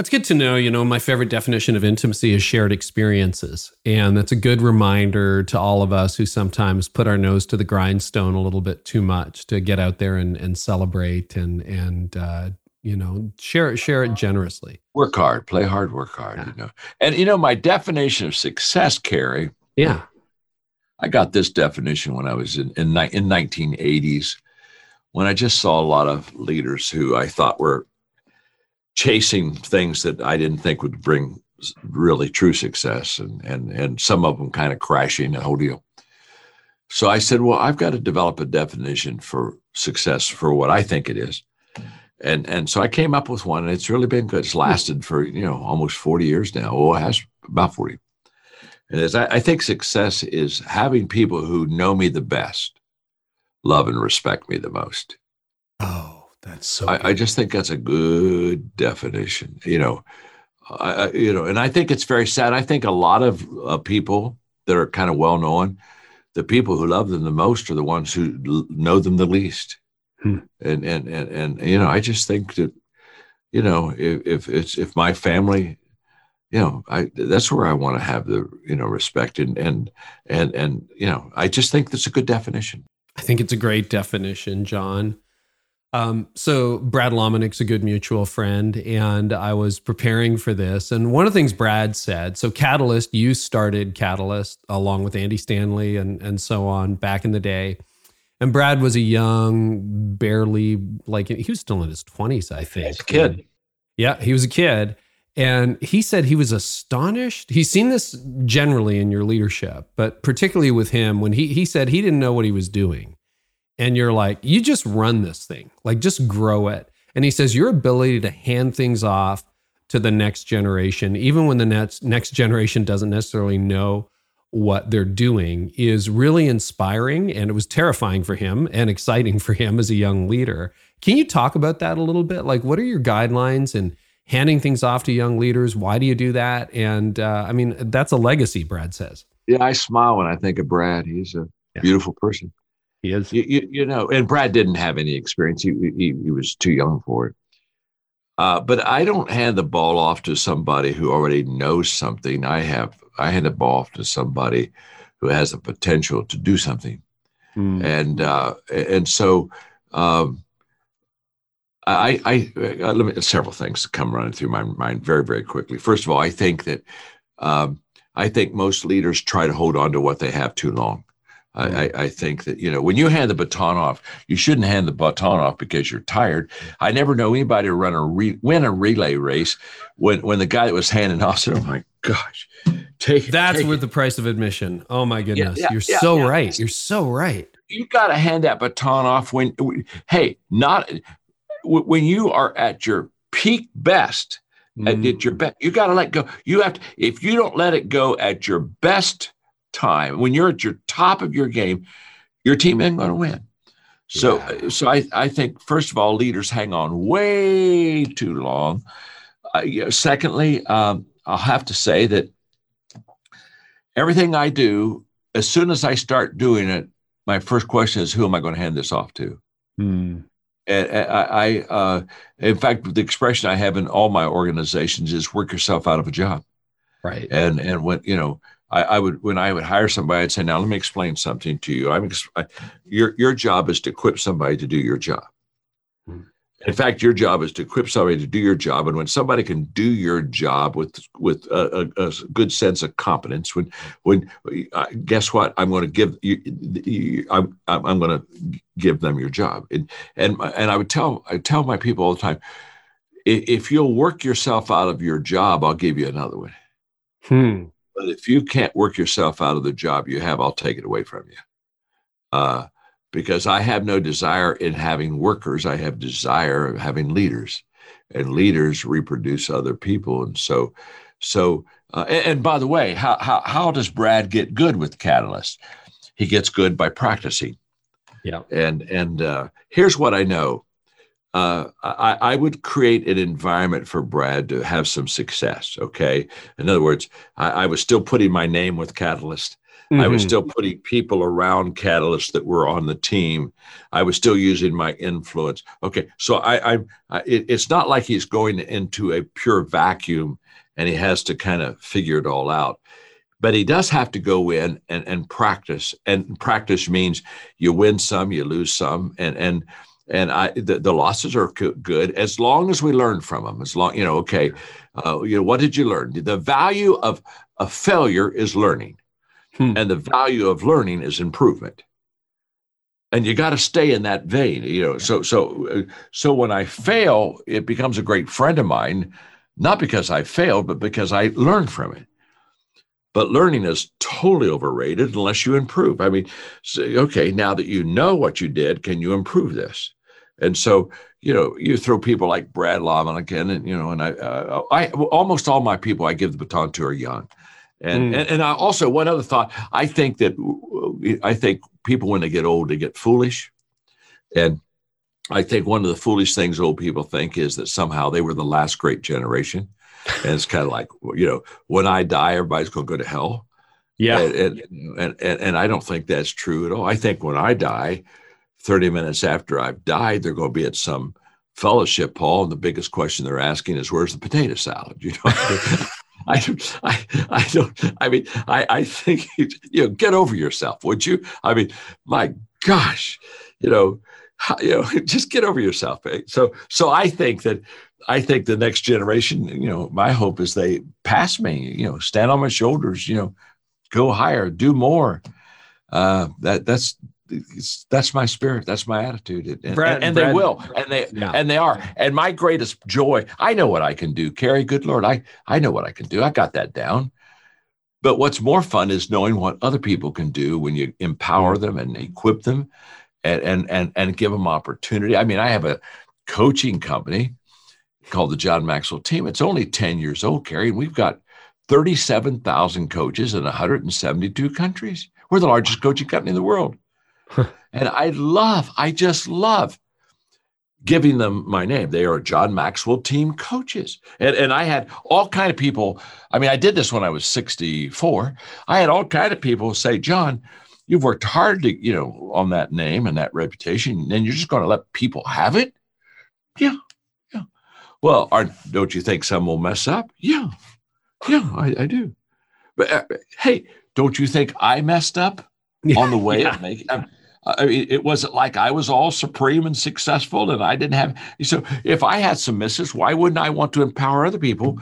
that's good to know. You know, my favorite definition of intimacy is shared experiences. And that's a good reminder to all of us who sometimes put our nose to the grindstone a little bit too much to get out there and, and celebrate and, and, uh, you know, share it, share it generously. Work hard, play hard, work hard, yeah. you know. And, you know, my definition of success, Carey. Yeah. I got this definition when I was in, in, in 1980s when I just saw a lot of leaders who I thought were chasing things that I didn't think would bring really true success, and and and some of them kind of crashing the whole deal. So I said, well, I've got to develop a definition for success for what I think it is. And and so I came up with one, and it's really been good. It's hmm. lasted for you know almost forty years now. Oh, it has about forty. And as I, I think success is having people who know me the best, love and respect me the most. That's so. I, I, just think that's a good definition. You know, I, you know, and I think it's very sad. I think a lot of uh, people that are kind of well known, the people who love them the most are the ones who l- know them the least. Hmm. And, and and and you know, I just think that, you know, if, if it's if my family you know i that's where i want to have the you know respect and and and and you know i just think that's a good definition i think it's a great definition john Um, so Brad Lomenick's a good mutual friend, and I was preparing for this. And one of the things Brad said, so Catalyst, you started Catalyst along with Andy Stanley and and so on back in the day. And Brad was a young, barely like he was still in his twenties, I think. As a kid. Yeah, he was a kid. And he said he was astonished. He's seen this generally in your leadership, but particularly with him when he he said he didn't know what he was doing and you're like, you just run this thing, like just grow it. And he says, your ability to hand things off to the next generation, even when the next next generation doesn't necessarily know what they're doing, is really inspiring. And it was terrifying for him and exciting for him as a young leader. Can you talk about that a little bit? Like, what are your guidelines and handing things off to young leaders? Why do you do that? And uh, I mean, that's a legacy, Brad says. Yeah, I smile when I think of Brad. He's a yeah. beautiful person. He is. You, you, you, know, and Brad didn't have any experience. He, he, he was too young for it. Uh, but I don't hand the ball off to somebody who already knows something. I have I hand the ball off to somebody who has the potential to do something, mm. and uh, and so um, I, I, I uh, let me several things come running through my mind very very quickly. First of all, I think that um, I think most leaders try to hold on to what they have too long. I, I, think that you know when you hand the baton off, you shouldn't hand the baton off because you're tired. I never know anybody to run a re, win a relay race when when the guy that was handing off said, "Oh my gosh, take that's take worth it. the price of admission." Oh my goodness, yeah, yeah, you're yeah, so right. You're so right. You got to hand that baton off when, hey, not when you are at your peak best. Mm. At your best, you got to let go. You have to. If you don't let it go at your best time, when you're at your top of your game, your team ain't going to win. So, yeah. so I, I think first of all, leaders hang on way too long. Uh, you know, secondly, um, I'll have to say that everything I do, as soon as I start doing it, my first question is, who am I going to hand this off to? Hmm. And I, I uh, in fact, the expression I have in all my organizations is "work yourself out of a job." Right. And and when you know I, I, would when I would hire somebody, I'd say, "Now let me explain something to you. I'm I, your your job is to equip somebody to do your job. Hmm. In fact, your job is to equip somebody to do your job. And when somebody can do your job with with a, a, a good sense of competence, when when uh, guess what, I'm going to give you, you I'm I'm going to give them your job. And and and I would tell I tell my people all the time, if you'll work yourself out of your job, I'll give you another one. Hmm but if you can't work yourself out of the job you have, I'll take it away from you. Uh, because I have no desire in having workers. I have desire of having leaders, and leaders reproduce other people. And so, so, uh, and, and, by the way, how, how how does Brad get good with Catalyst? He gets good by practicing. Yeah. And and uh, here's what I know uh, I, I, would create an environment for Brad to have some success. Okay. In other words, I, I was still putting my name with Catalyst. Mm-hmm. I was mm-hmm. still putting people around Catalyst that were on the team. I was still using my influence. Okay. So I, I, I it, it's not like he's going into a pure vacuum and he has to kind of figure it all out. But he does have to go in and, and practice. And practice means you win some, you lose some. And, and, and I the, the losses are good as long as we learn from them. As long you know, okay, uh, you know, what did you learn? The value of a failure is learning, hmm. and the value of learning is improvement. And you got to stay in that vein, you know. So so uh, so when I fail, it becomes a great friend of mine, not because I failed, but because I learned from it. But learning is totally overrated unless you improve. I mean, okay, now that you know what you did, can you improve this? And so, you know, you throw people like Brad again, and you know, and I, uh, I almost all my people I give the baton to are young, and mm. and, and I also one other thought. I think that I think people when they get old they get foolish, and I think one of the foolish things old people think is that somehow they were the last great generation, and it's kind of like you know, when I die, everybody's going to go to hell. Yeah, and and, and and I don't think that's true at all. I think when I die 30 minutes after I've died, they're going to be at some fellowship hall. And the biggest question they're asking is, where's the potato salad? [laughs] You know, I, I, I don't, I mean, I, I think, [laughs] you know, get over yourself, would you? I mean, my gosh, you know, you know, [laughs] just get over yourself. Eh? So, so I think that I think the next generation, you know, my hope is they pass me, you know, stand on my shoulders, you know, go higher, do more. Uh, that that's that's my spirit. That's my attitude. And, Brad, and, and Brad, they will, and they yeah. and they are. And my greatest joy, I know what I can do. Carey, good Lord, I I know what I can do. I got that down. But what's more fun is knowing what other people can do when you empower them and equip them and and and, and give them opportunity. I mean, I have a coaching company called the John Maxwell Team. It's only 10 years old, Carey, and we've got 37,000 coaches in 172 countries. We're the largest coaching company in the world. [laughs] and I love, I just love giving them my name. They are John Maxwell team coaches. And, and I had all kind of people. I mean, I did this when I was 64. I had all kind of people say, John, You've worked hard to, you know, on that name and that reputation, and you're just going to let people have it? Yeah, yeah. Well, aren't, don't you think some will mess up? Yeah, yeah, I, I do. But uh, hey, don't you think I messed up [laughs] on the way yeah. of making? I mean, it wasn't like I was all supreme and successful, and I didn't have. So, if I had some misses, why wouldn't I want to empower other people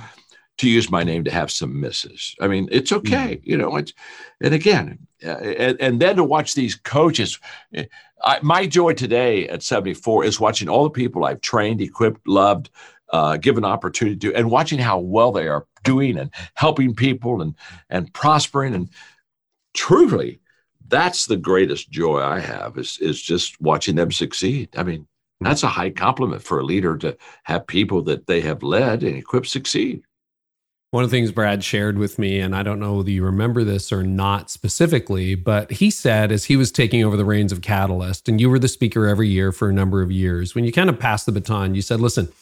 to use my name to have some misses. I mean, it's okay, mm-hmm. you know. It's and again, uh, and, and, then to watch these coaches. Eh, I, my joy today at 74 is watching all the people I've trained, equipped, loved, uh, given opportunity to, and watching how well they are doing and helping people and and prospering. And truly, that's the greatest joy I have is is just watching them succeed. I mean, mm-hmm. that's a high compliment for a leader to have people that they have led and equipped succeed. One of the things Brad shared with me, and I don't know whether you remember this or not specifically, but he said as he was taking over the reins of Catalyst, and you were the speaker every year for a number of years, when you kind of passed the baton, you said, listen,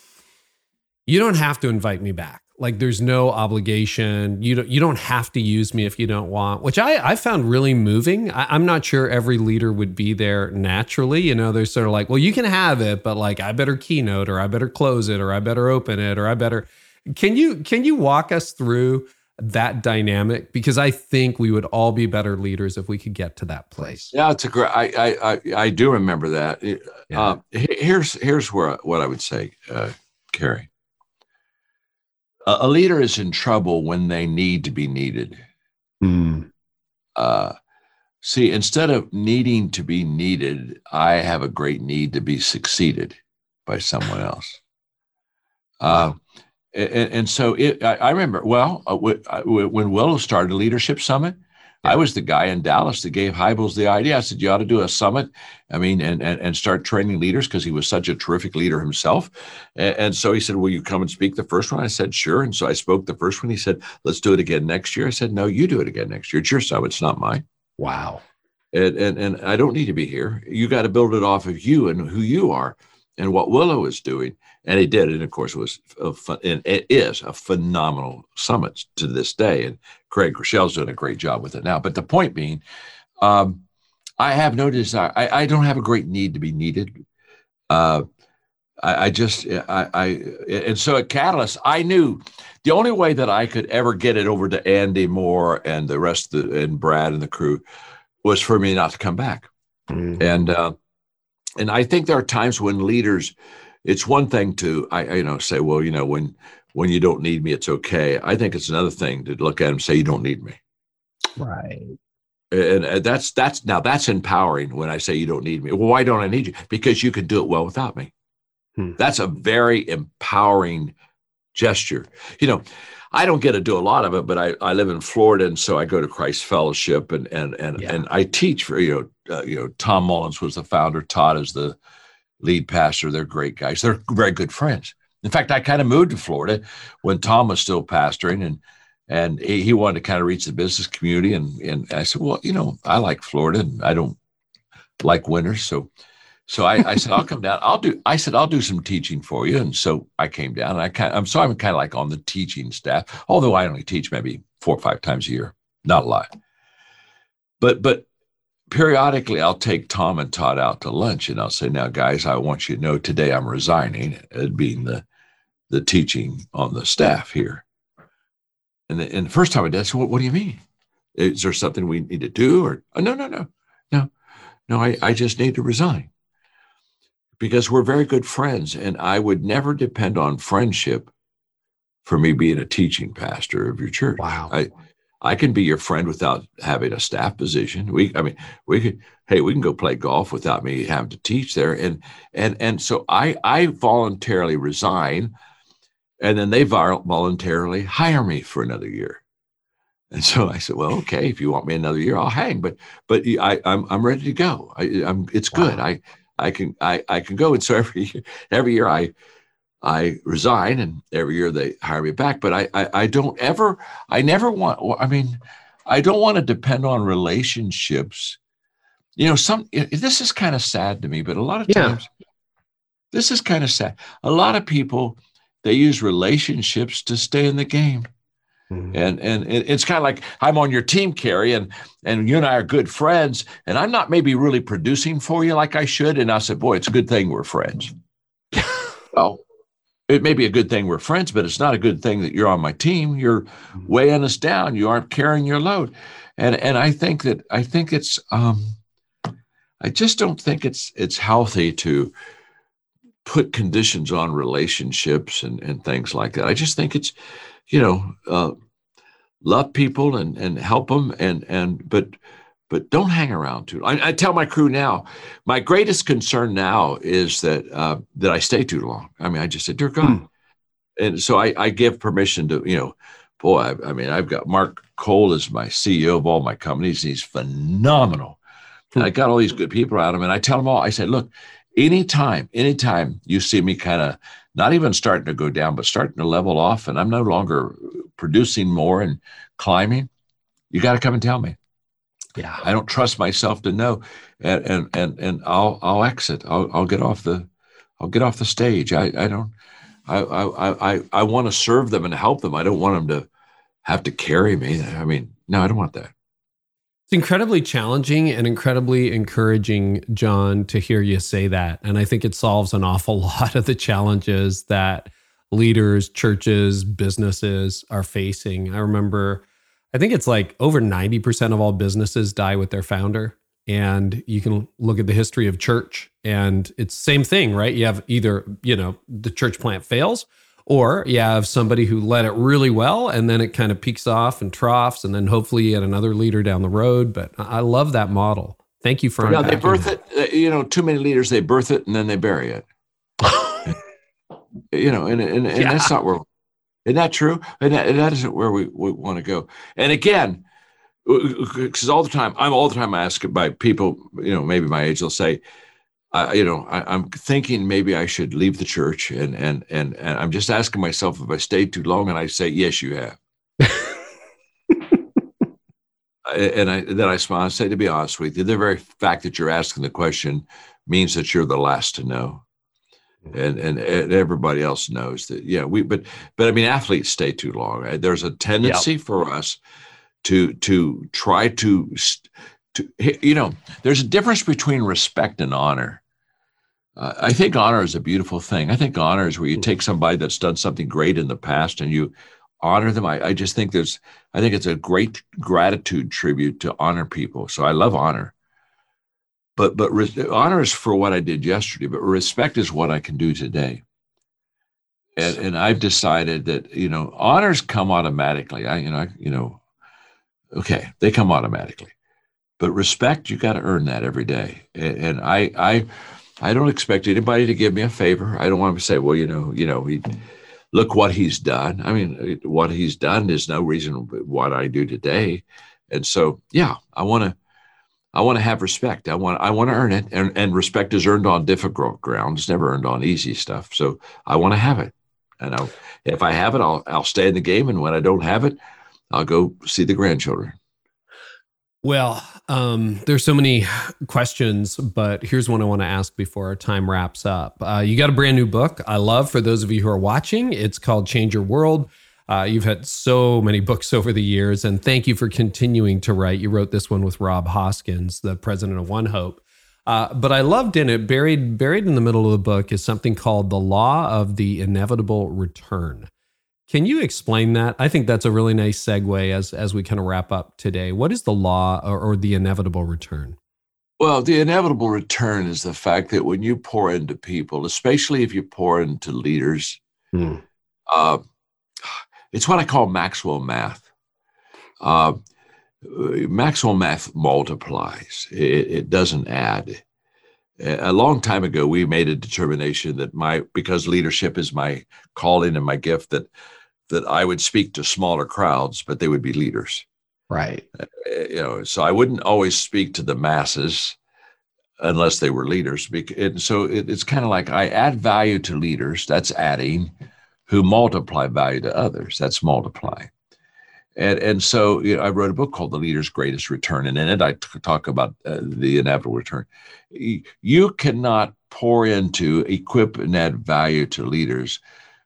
you don't have to invite me back. Like there's no obligation. You don't you don't have to use me if you don't want, which I, I found really moving. I, I'm not sure every leader would be there naturally. You know, they're sort of like, well, you can have it, but like I better keynote or I better close it or I better open it or I better can you can you walk us through that dynamic? Because I think we would all be better leaders if we could get to that place. Yeah, it's a great. I I I, do remember that. Yeah. Uh, here's here's where what I would say, uh, Carey. A, leader is in trouble when they need to be needed. Mm. Uh, see, instead of needing to be needed, I have a great need to be succeeded by someone else. Uh, and, and so it, I, I, remember well uh, when Willow started Leadership Summit. I was the guy in Dallas that gave Hybels the idea. I said, "You ought to do a summit." I mean, and and, and start training leaders because he was such a terrific leader himself. And, and, so he said, "Will you come and speak the first one?" I said, "Sure." And so I spoke the first one. He said, "Let's do it again next year." I said, "No, you do it again next year. It's your summit. It's not mine." Wow. And and, and I don't need to be here. You got to build it off of you and who you are and what Willow is doing. And he did. And of course, it was a fun, and it is a phenomenal summit to this day. And Craig Groeschel's doing a great job with it now. But the point being, um, I have no desire. I, I, don't have a great need to be needed. Uh, I, I, just, I, I, and so at Catalyst, I knew the only way that I could ever get it over to Andy Moore and the rest of the, and Brad and the crew was for me not to come back. Mm-hmm. And, uh, and I think there are times when leaders, it's one thing to I, you know say, well, you know, when when you don't need me, it's okay. I think it's another thing to look at them and say, you don't need me. Right. And, and that's that's now that's empowering when I say you don't need me. Well, why don't I need you? Because you can do it well without me. Hmm. That's a very empowering gesture. You know, I don't get to do a lot of it, but I, I live in Florida, and so I go to Christ Fellowship, and and and yeah. and I teach for you know uh, you know Tom Mullins was the founder, Todd is the lead pastor. They're great guys. They're very good friends. In fact, I kind of moved to Florida when Tom was still pastoring, and and he, wanted to kind of reach the business community, and and I said, well, you know, I like Florida, and I don't like winters, so so I, I, said, I'll come down. I'll do, I said, I'll do some teaching for you. And so I came down and I kind of, I'm so I'm kind of like on the teaching staff, although I only teach maybe four or five times a year, not a lot. But, but periodically I'll take Tom and Todd out to lunch and I'll say, now guys, I want you to know today I'm resigning, it being the, the teaching on the staff here. And the, and the first time I did, I said, what, what do you mean? Is there something we need to do? Or, oh, no, no, no, no, no, I, I just need to resign. because we're very good friends. And I would never depend on friendship for me being a teaching pastor of your church. Wow. I, I can be your friend without having a staff position. We, I mean, we could, hey, we can go play golf without me having to teach there. And, and, and so I, I voluntarily resign and then they voluntarily hire me for another year. And so I said, well, okay, if you want me another year, I'll hang, but, but I, I'm, I'm ready to go. I, I'm, it's good. Wow. I, I can, I, I can go. And so every every year I, I resign and every year they hire me back. But I, I, I don't ever, I never want, I mean, I don't want to depend on relationships. You know, some, this is kind of sad to me, but a lot of times, yeah. this is kind of sad. A lot of people, they use relationships to stay in the game. Mm-hmm. And and it's kind of like I'm on your team, Carey, and and you and I are good friends, and I'm not maybe really producing for you like I should. And I said, boy, it's a good thing we're friends. [laughs] well, it may be a good thing we're friends, but it's not a good thing that you're on my team. You're mm-hmm. weighing us down. You aren't carrying your load. And and I think that I think it's um I just don't think it's it's healthy to put conditions on relationships and, and things like that. I just think it's, you know, uh, love people and and help them and and but but don't hang around too. I, I, tell my crew now, my greatest concern now is that uh, that I stay too long. I mean, I just said, dear God, hmm. and so I, I, give permission to you know, boy. I, I, mean, I've got Mark Cole as my CEO of all my companies. He's phenomenal. Hmm. I got all these good people around him, and I tell them all. I said, look, anytime, anytime you see me kind of not even starting to go down, but starting to level off, and I'm no longer producing more and climbing, you got to come and tell me yeah. I don't trust myself to know. And and and, and i'll i'll exit. I'll, I'll get off the i'll get off the stage. I i don't i i i, I want to serve them and help them. I don't want them to have to carry me. I mean no i don't want that. It's incredibly challenging and incredibly encouraging, John, to hear you say that. And I think it solves an awful [laughs] lot of the challenges that leaders, churches, businesses are facing. I remember I think it's like over 90% of all businesses die with their founder. And you can look at the history of church and it's same thing, right? You have either, you know, the church plant fails or you have somebody who led it really well and then it kind of peaks off and troughs and then hopefully you get another leader down the road. But I love that model. Thank you for Yeah, they birth it. Uh, you know, too many leaders, they birth it and then they bury it. [laughs] you know, and, and, and yeah. that's not where isn't that true? And that, and that isn't where we, we want to go. And again, because all the time, I'm all the time asked by people, you know, maybe my age, they'll say, uh, you know, I, am thinking maybe I should leave the church, and and and and I'm just asking myself if I stayed too long, and I say, yes, you have. [laughs] and I then I smile and say, to be honest with you, the very fact that you're asking the question means that you're the last to know and, and, and everybody else knows that yeah we but but i mean athletes stay too long. There's a tendency yep. for us to to try to to you know there's a difference between respect and honor. Uh, i think honor is a beautiful thing. I think honor is where you hmm. take somebody that's done something great in the past and you honor them. I, I just think there's i think it's a great gratitude tribute to honor people. So i love honor but but re- honor is for what I did yesterday, but respect is what I can do today. And and I've decided that you know honors come automatically. I you know I, you know, okay, they come automatically, but respect you got to earn that every day. And, and I I I don't expect anybody to give me a favor. I don't want to say, well, you know, you know, he, look what he's done. I mean, what he's done is no reason what I do today. And so, yeah, I want to I want to have respect. I want I want to earn it, and and respect is earned on difficult ground. It's never earned on easy stuff. So I want to have it, and I'll, if I have it, I'll I'll stay in the game, and when I don't have it, I'll go see the grandchildren. Well, um, there's so many questions, but here's one I want to ask before our time wraps up. Uh, you got a brand new book. I love for those of you who are watching. It's called Change Your World uh, you've had so many books over the years, and thank you for continuing to write. You wrote this one with Rob Hoskins, the president of One Hope. Uh, but I loved in it, buried buried in the middle of the book, is something called the law of the inevitable return. Can you explain that? I think that's a really nice segue as as we kind of wrap up today. What is the law or, or the inevitable return? Well, the inevitable return is the fact that when you pour into people, especially if you pour into leaders, hmm. uh, it's what I call Maxwell math. Uh, Maxwell math multiplies, it, it, doesn't add. A long time ago, we made a determination that my, because leadership is my calling and my gift, that that I would speak to smaller crowds, but they would be leaders. Right. Uh, you know, so I wouldn't always speak to the masses unless they were leaders. And so it's kind of like I add value to leaders, that's adding, who multiply value to others, that's multiplying. And, and so you know, I wrote a book called The Leader's Greatest Return. And in it, I t- talk about uh, the inevitable return. You cannot pour into, equip, and add value to leaders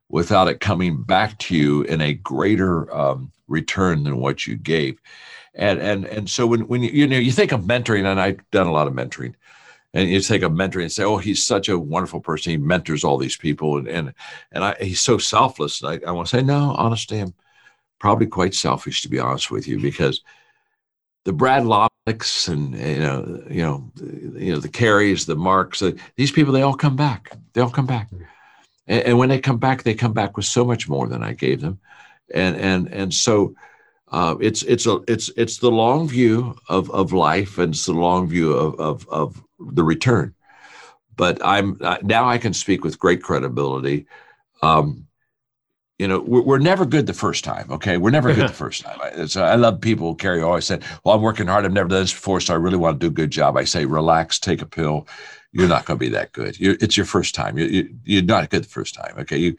without it coming back to you in a greater um, return than what you gave. And and and so when when you, you know you think of mentoring, and I've done a lot of mentoring, and you take a mentor and say, "Oh, he's such a wonderful person. He mentors all these people, and and and I, he's so selfless." I, I want to say, no, honestly, I'm probably quite selfish to be honest with you, because the Brad Lomenicks and you know you know you know the Careys, the Marks, uh, these people, they all come back. They all come back, and, and when they come back, they come back with so much more than I gave them and and and so uh, it's it's a it's it's the long view of of life and it's the long view of of, of the return. But i'm now i can speak with great credibility. Um, you know we're, we're, never good the first time okay? We're never good the [laughs] first time. I, so i love people carry always said well i'm working hard. I've never done this before so i really want to do a good job. I say relax take a pill. You're not going to be that good. You're, it's your first time. You, you, you're not good the first time okay? You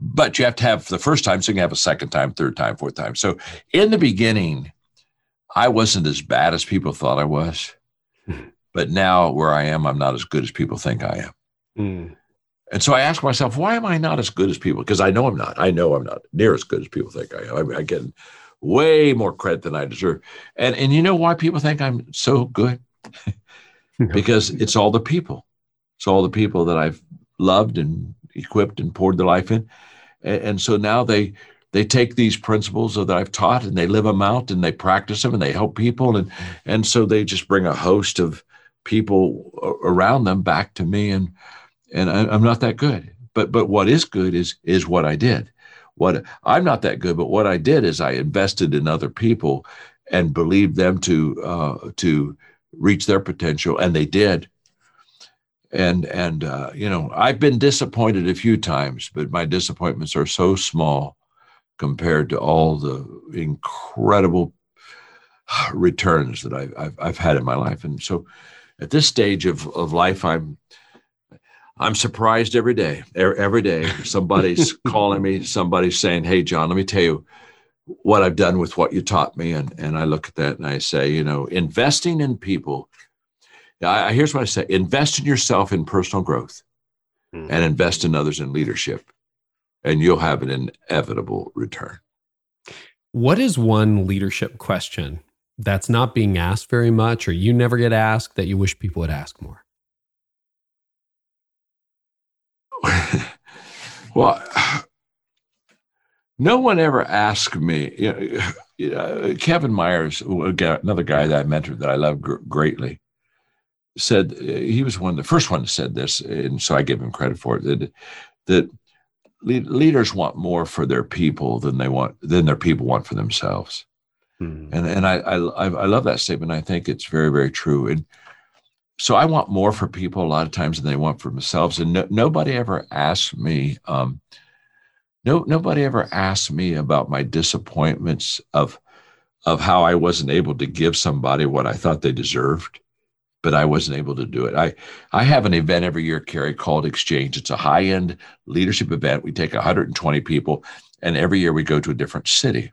but you have to have the first time so you can have a second time third time fourth time. So in the beginning i wasn't as bad as people thought i was but now where i am i'm not as good as people think i am. Mm. and so i ask myself why am i not as good as people? Because i know i'm not. I know i'm not near as good as people think i am. I, I get way more credit than i deserve. And and you know why people think i'm so good? [laughs] Because it's all the people. It's all the people that i've loved and equipped and poured their life in. And, and so now they they take these principles that I've taught and they live them out and they practice them and they help people. And and so they just bring a host of people around them back to me and and I, I'm not that good. But but what is good is is what I did. What I'm not that good, but what I did is I invested in other people and believed them to uh, to reach their potential, and they did and and uh, you know i've been disappointed a few times but my disappointments are so small compared to all the incredible [sighs] returns that I've, I've, I've had in my life and so at this stage of, of life i'm i'm surprised every day every day somebody's [laughs] calling me somebody's saying hey john let me tell you what i've done with what you taught me and and i look at that and i say you know investing in people I, here's what I say invest in yourself in personal growth mm-hmm. and invest in others in leadership, and you'll have an inevitable return. What is one leadership question that's not being asked very much, or you never get asked that you wish people would ask more? [laughs] well, no one ever asked me. You know, you know, Kevin Myers, another guy that I mentored that I love greatly, said he was one of the first one said this, and so I give him credit for it. That that leaders want more for their people than they want than their people want for themselves, hmm. and and I, I I love that statement. I think it's very very true. And so I want more for people a lot of times than they want for themselves. And no, nobody ever asked me. Um, no, nobody ever asked me about my disappointments of of how I wasn't able to give somebody what I thought they deserved but I wasn't able to do it. I, I have an event every year, Carey, called Exchange. It's a high end leadership event. We take 120 people, and every year we go to a different city.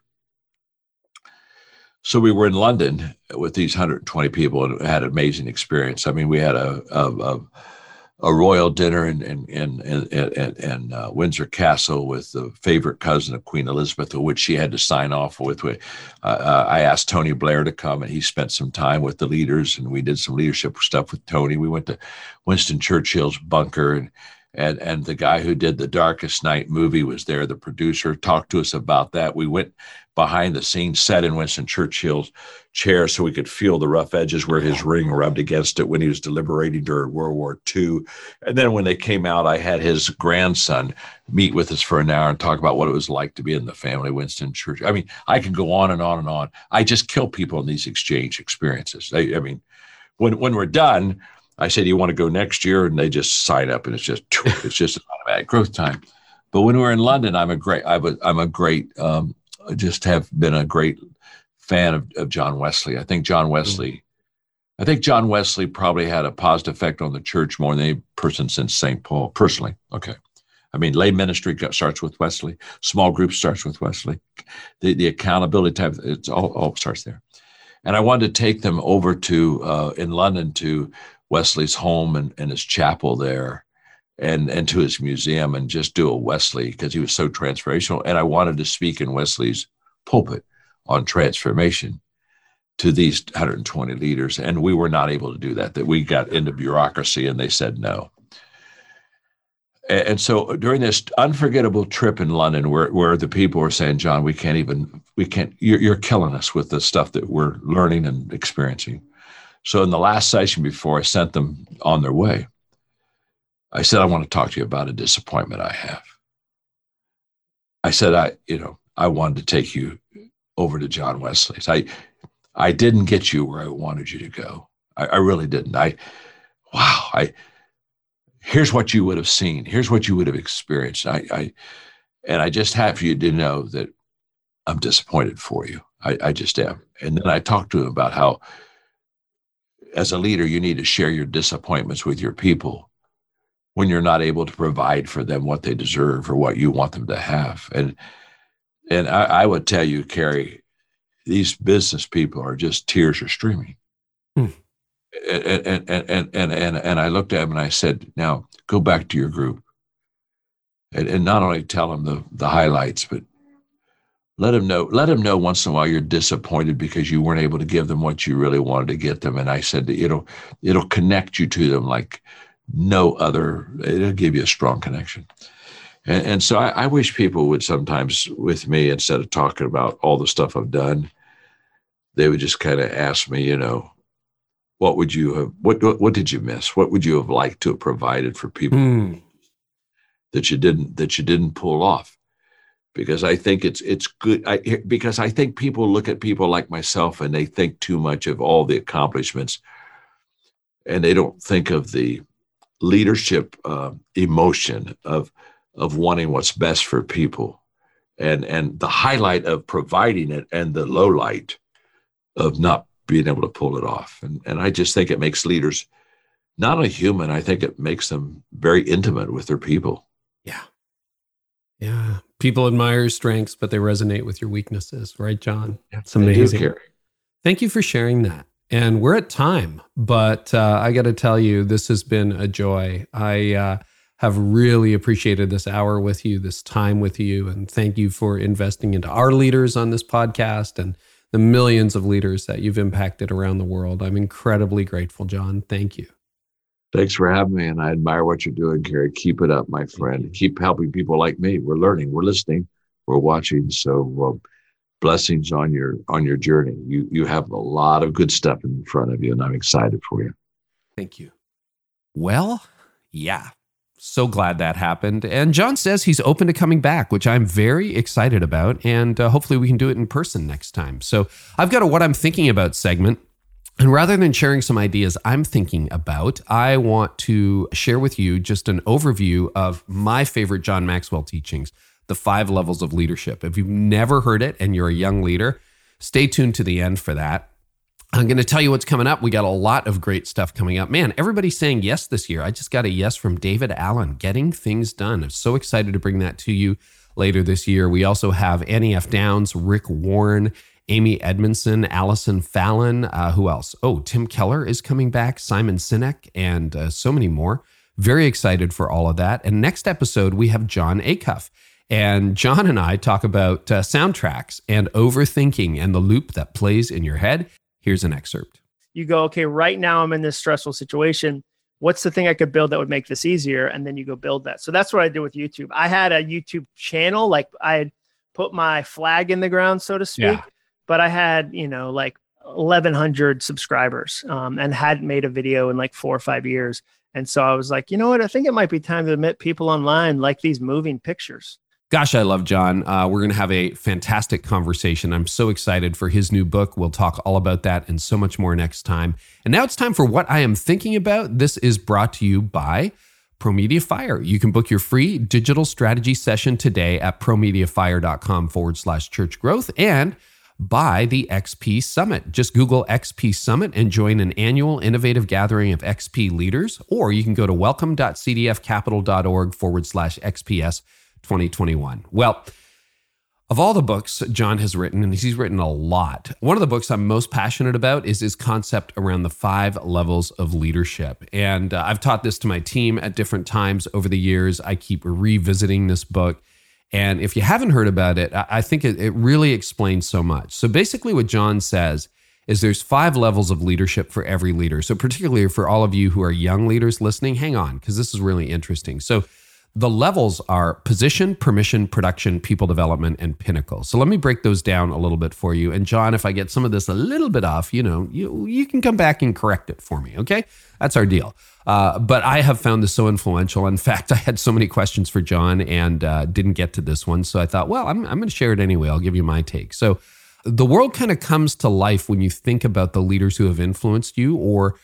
So we were in London with these 120 people and had an amazing experience. I mean, we had a, a, a royal dinner in in in in, in, in uh, Windsor Castle with the favorite cousin of Queen Elizabeth, which she had to sign off with. Uh, uh, I asked Tony Blair to come, and he spent some time with the leaders, and we did some leadership stuff with Tony. We went to Winston Churchill's bunker, and and and the guy who did the Darkest Night movie was there. The producer talked to us about that. We went behind the scenes, sat in Winston Churchill's chair so we could feel the rough edges where his ring rubbed against it when he was deliberating during World War II. And then when they came out, I had his grandson meet with us for an hour and talk about what it was like to be in the family Winston Churchill. I mean, I can go on and on and on. I just kill people in these exchange experiences. I, I mean, when when we're done, I said, "You want to go next year?" And they just sign up, and it's just [laughs] it's just automatic growth time. But when we're in London, I'm a great I'm a, I'm a great um, just have been a great fan of, of John Wesley. I think John Wesley. Mm-hmm. I think John Wesley probably had a positive effect on the church more than any person since St. Paul, personally. Okay. I mean, lay ministry starts with Wesley. Small group starts with Wesley. The, the accountability type, it's all, all starts there. And I wanted to take them over to, uh, in London, to Wesley's home and, and his chapel there and, and to his museum and just do a Wesley because he was so transformational. And I wanted to speak in Wesley's pulpit on transformation to these 120 leaders. And we were not able to do that, that we got into bureaucracy and they said no. And so during this unforgettable trip in London, where, where the people were saying, John, we can't even, we can't, you're, you're killing us with the stuff that we're learning and experiencing so in the last session before I sent them on their way, I said, I want to talk to you about a disappointment I have. I said, I, you know, I wanted to take you over to John Wesley's. I, I didn't get you where I wanted you to go. I, I really didn't. I, wow. I, here's what you would have seen. Here's what you would have experienced. I, I, and I just have for you to know that I'm disappointed for you. I, I just am. And then I talked to him about how as a leader, you need to share your disappointments with your people when you're not able to provide for them what they deserve or what you want them to have. And and I, I would tell you, Carey, these business people are just tears are streaming. Hmm. And, and, and, and, and, and I looked at him and I said, now go back to your group and, and not only tell them the, the highlights, but let them know let them know once in a while you're disappointed because you weren't able to give them what you really wanted to get them and i said it'll it'll connect you to them like no other it'll give you a strong connection and, and so I, I, wish people would sometimes with me instead of talking about all the stuff i've done they would just kind of ask me you know what would you have what, what what did you miss what would you have liked to have provided for people mm. that you didn't that you didn't pull off because I think it's it's good. I, because I think people look at people like myself and they think too much of all the accomplishments, and they don't think of the leadership uh, emotion of of wanting what's best for people, and and the highlight of providing it and the low light of not being able to pull it off. And and I just think it makes leaders not only human. I think it makes them very intimate with their people. Yeah. Yeah people admire your strengths, but they resonate with your weaknesses, right, John? It's amazing. Thank you for sharing that. And we're at time, but uh, I got to tell you, this has been a joy. I uh, have really appreciated this hour with you, this time with you, and thank you for investing into our leaders on this podcast and the millions of leaders that you've impacted around the world. I'm incredibly grateful, John. Thank you. Thanks for having me. And I admire what you're doing, Carey. Keep it up, my friend. Keep helping people like me. We're learning, we're listening, we're watching. So uh, blessings on your on your journey. You you have a lot of good stuff in front of you, and I'm excited for you. Thank you. Well, yeah. So glad that happened. And John says he's open to coming back, which I'm very excited about. And uh, hopefully we can do it in person next time. So I've got a What I'm Thinking About segment and rather than sharing some ideas I'm thinking about, I want to share with you just an overview of my favorite John Maxwell teachings, the five levels of leadership. If you've never heard it and you're a young leader, stay tuned to the end for that. I'm going to tell you what's coming up. We got a lot of great stuff coming up. Man, everybody's saying yes this year. I just got a yes from David Allen, getting things done. I'm so excited to bring that to you later this year. We also have Annie F. Downs, Rick Warren, Amy Edmondson, Allison Fallon. Uh, who else? Oh, Tim Keller is coming back, Simon Sinek, and uh, so many more. Very excited for all of that. And next episode, we have Jon Acuff. And John and I talk about uh, soundtracks and overthinking and the loop that plays in your head. Here's an excerpt. You go, okay, right now I'm in this stressful situation. what's the thing I could build that would make this easier? And then you go build that. So that's what I did with YouTube. I had a YouTube channel, like I had put my flag in the ground, so to speak, yeah. but I had, you know, like 1100 subscribers um, and hadn't made a video in like four or five years. And so I was like, you know what? I think it might be time to admit people online like these moving pictures. Gosh, I love John. Uh, we're going to have a fantastic conversation. I'm so excited for his new book. We'll talk all about that and so much more next time. And now it's time for what I am thinking about. This is brought to you by ProMedia Fire. You can book your free digital strategy session today at promediafire.com forward slash church growth and by the XP Summit. Just Google XP Summit and join an annual innovative gathering of XP leaders, or you can go to welcome.cdfcapital.org forward slash XPS 2021. Well, of all the books John has written, and he's written a lot, one of the books I'm most passionate about is his concept around the five levels of leadership. And uh, I've taught this to my team at different times over the years. I keep revisiting this book. And if you haven't heard about it, I think it, it really explains so much. So basically, what John says is there's five levels of leadership for every leader. So, particularly for all of you who are young leaders listening, hang on, because this is really interesting. So, the levels are position, permission, production, people development, and pinnacle. So let me break those down a little bit for you. And John, if I get some of this a little bit off, you know, you, you can come back and correct it for me. Okay. That's our deal. Uh, but I have found this so influential. In fact, [laughs] I had so many questions for John and uh, didn't get to this one. So I thought, well, I'm, I'm going to share it anyway. I'll give you my take. So the world kind of comes to life when you think about the leaders who have influenced you or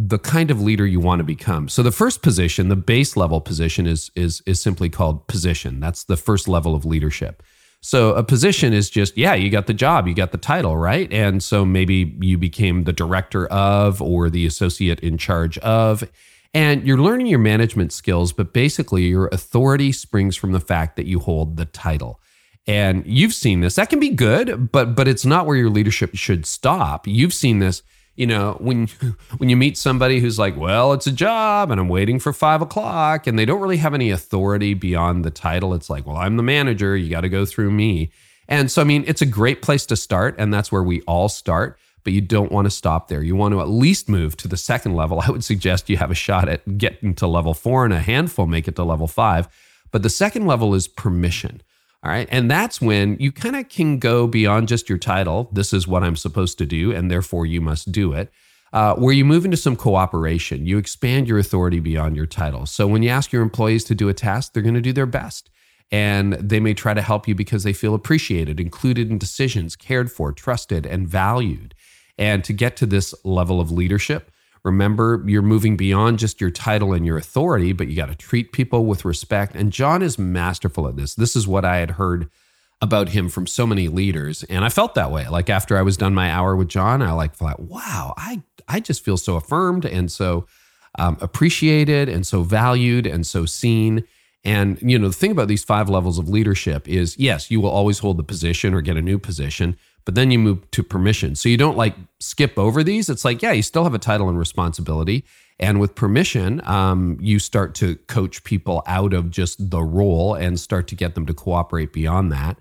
the kind of leader you want to become. So the first position, the base level position is is is simply called position. That's the first level of leadership. So a position is just yeah, you got the job, you got the title, right? And so maybe you became the director of or the associate in charge of and you're learning your management skills, but basically your authority springs from the fact that you hold the title. And you've seen this. That can be good, but but it's not where your leadership should stop. You've seen this you know, when [laughs] when you meet somebody who's like, well, it's a job and I'm waiting for five o'clock, and they don't really have any authority beyond the title. It's like, well, I'm the manager. You got to go through me. And so, I mean, it's a great place to start, and that's where we all start. But you don't want to stop there. You want to at least move to the second level. [laughs] I would suggest you have a shot at getting to level four, and a handful make it to level five. But the second level is permission. All right. And that's when you kind of can go beyond just your title. This is what I'm supposed to do, and therefore you must do it. Uh, where you move into some cooperation, you expand your authority beyond your title. So when you ask your employees to do a task, they're going to do their best. And they may try to help you because they feel appreciated, included in decisions, cared for, trusted, and valued. And to get to this level of leadership, Remember, you're moving beyond just your title and your authority, but you got to treat people with respect. And John is masterful at this. This is what I had heard about him from so many leaders. And I felt that way. Like after I was done my hour with John, I like thought, wow, I, I just feel so affirmed and so um, appreciated and so valued and so seen. And, you know, the thing about these five levels of leadership is yes, you will always hold the position or get a new position, but then you move to permission. So you don't like skip over these. It's like, yeah, you still have a title and responsibility. And with permission, um, you start to coach people out of just the role and start to get them to cooperate beyond that.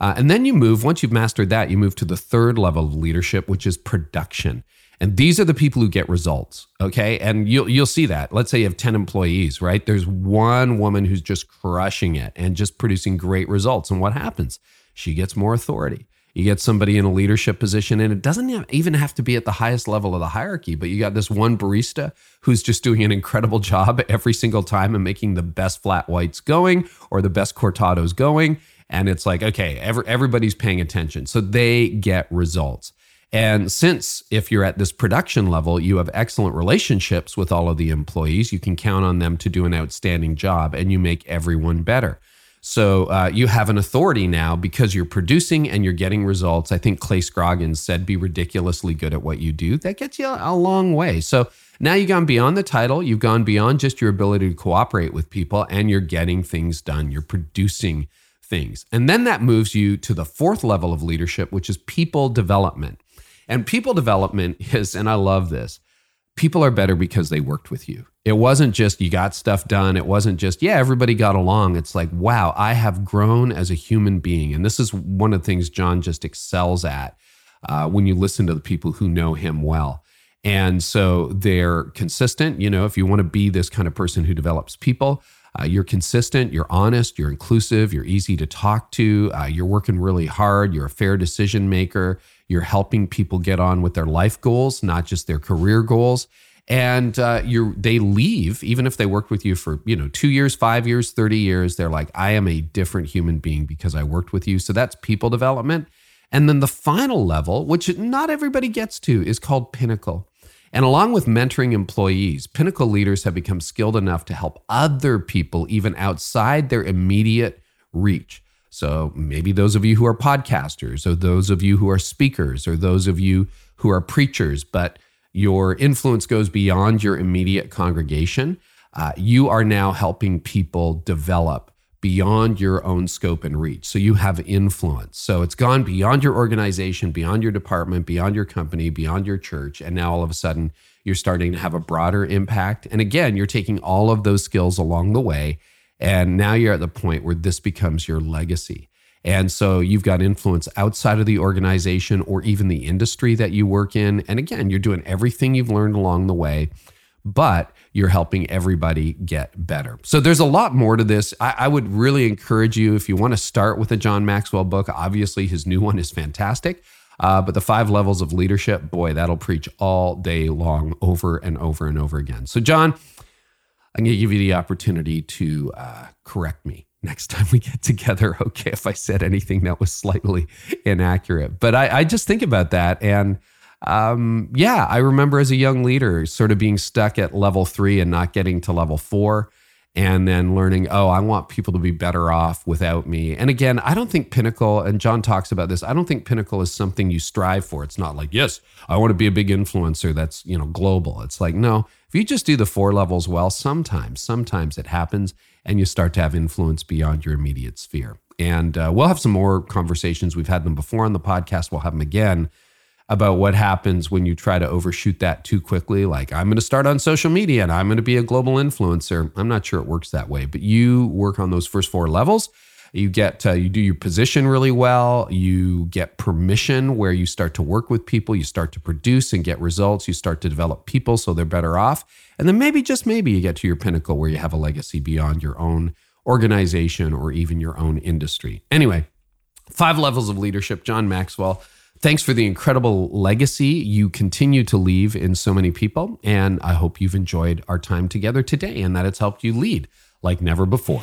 Uh, and then you move, once you've mastered that, you move to the third level of leadership, which is production. And these are the people who get results. Okay. And you'll you'll see that. Let's say you have 10 employees, right? There's one woman who's just crushing it and just producing great results. And what happens? She gets more authority you get somebody in a leadership position and it doesn't even have to be at the highest level of the hierarchy but you got this one barista who's just doing an incredible job every single time and making the best flat whites going or the best cortados going. And it's like okay every, everybody's paying attention. So they get results. And since if you're at this production level you have excellent relationships with all of the employees you can count on them to do an outstanding job and you make everyone better so uh, you have an authority now because you're producing and you're getting results. I think Clay Scroggins said, be ridiculously good at what you do. That gets you a long way. So now you've gone beyond the title, you've gone beyond just your ability to cooperate with people, and you're getting things done. You're producing things. And then that moves you to the fourth level of leadership, which is people development. And people development [laughs] is, and I love this, people are better because they worked with you. It wasn't just you got stuff done. It wasn't just, yeah, everybody got along. It's like, wow, I have grown as a human being. And this is one of the things John just excels at uh, when you listen to the people who know him well. And so they're consistent. You know, if you want to be this kind of person who develops people, uh, you're consistent, you're honest, you're inclusive, you're easy to talk to, uh, you're working really hard, you're a fair decision maker, you're helping people get on with their life goals, not just their career goals. And uh, you they leave, even if they worked with you for, you know, two years, five years, 30 years, they're like, I am a different human being because I worked with you. So that's people development. And then the final level, which not everybody gets to, is called pinnacle. And along with mentoring employees, Pinnacle leaders have become skilled enough to help other people even outside their immediate reach. So maybe those of you who are podcasters, or those of you who are speakers, or those of you who are preachers, but your influence goes beyond your immediate congregation. Uh, you are now helping people develop beyond your own scope and reach. So you have influence. So it's gone beyond your organization, beyond your department, beyond your company, beyond your church. And now all of a sudden, you're starting to have a broader impact. And again, you're taking all of those skills along the way. And now you're at the point where this becomes your legacy. And so you've got influence outside of the organization or even the industry that you work in. And again, you're doing everything you've learned along the way, but you're helping everybody get better. So there's a lot more to this. I, I, would really encourage you if you want to start with a John Maxwell book. Obviously, his new one is fantastic. Uh, but the five levels of leadership, boy, that'll preach all day long, over and over and over again. So, John, I'm going to give you the opportunity to uh, correct me next time we get together. [laughs] Okay, if I said anything that was slightly inaccurate, but I, I just think about that and um, yeah, I remember as a young leader sort of being stuck at level three and not getting to level four. And then learning, oh, I want people to be better off without me. And again, I don't think Pinnacle, and John talks about this, I don't think Pinnacle is something you strive for. It's not like, yes, I want to be a big influencer that's, you know, global. It's like, no, if you just do the four levels well, sometimes, sometimes it happens and you start to have influence beyond your immediate sphere. And uh, we'll have some more conversations. We've had them before on the podcast. We'll have them again about what happens when you try to overshoot that too quickly. Like, I'm going to start on social media and I'm going to be a global influencer. I'm not sure it works that way, but you work on those first four levels. You get, uh, you do your position really well. You get permission where you start to work with people. You start to produce and get results. You start to develop people so they're better off. And then maybe, just maybe, you get to your pinnacle where you have a legacy beyond your own organization or even your own industry. Anyway, five levels of leadership, John Maxwell. Thanks for the incredible legacy you continue to leave in so many people. And I hope you've enjoyed our time together today and that it's helped you lead like never before.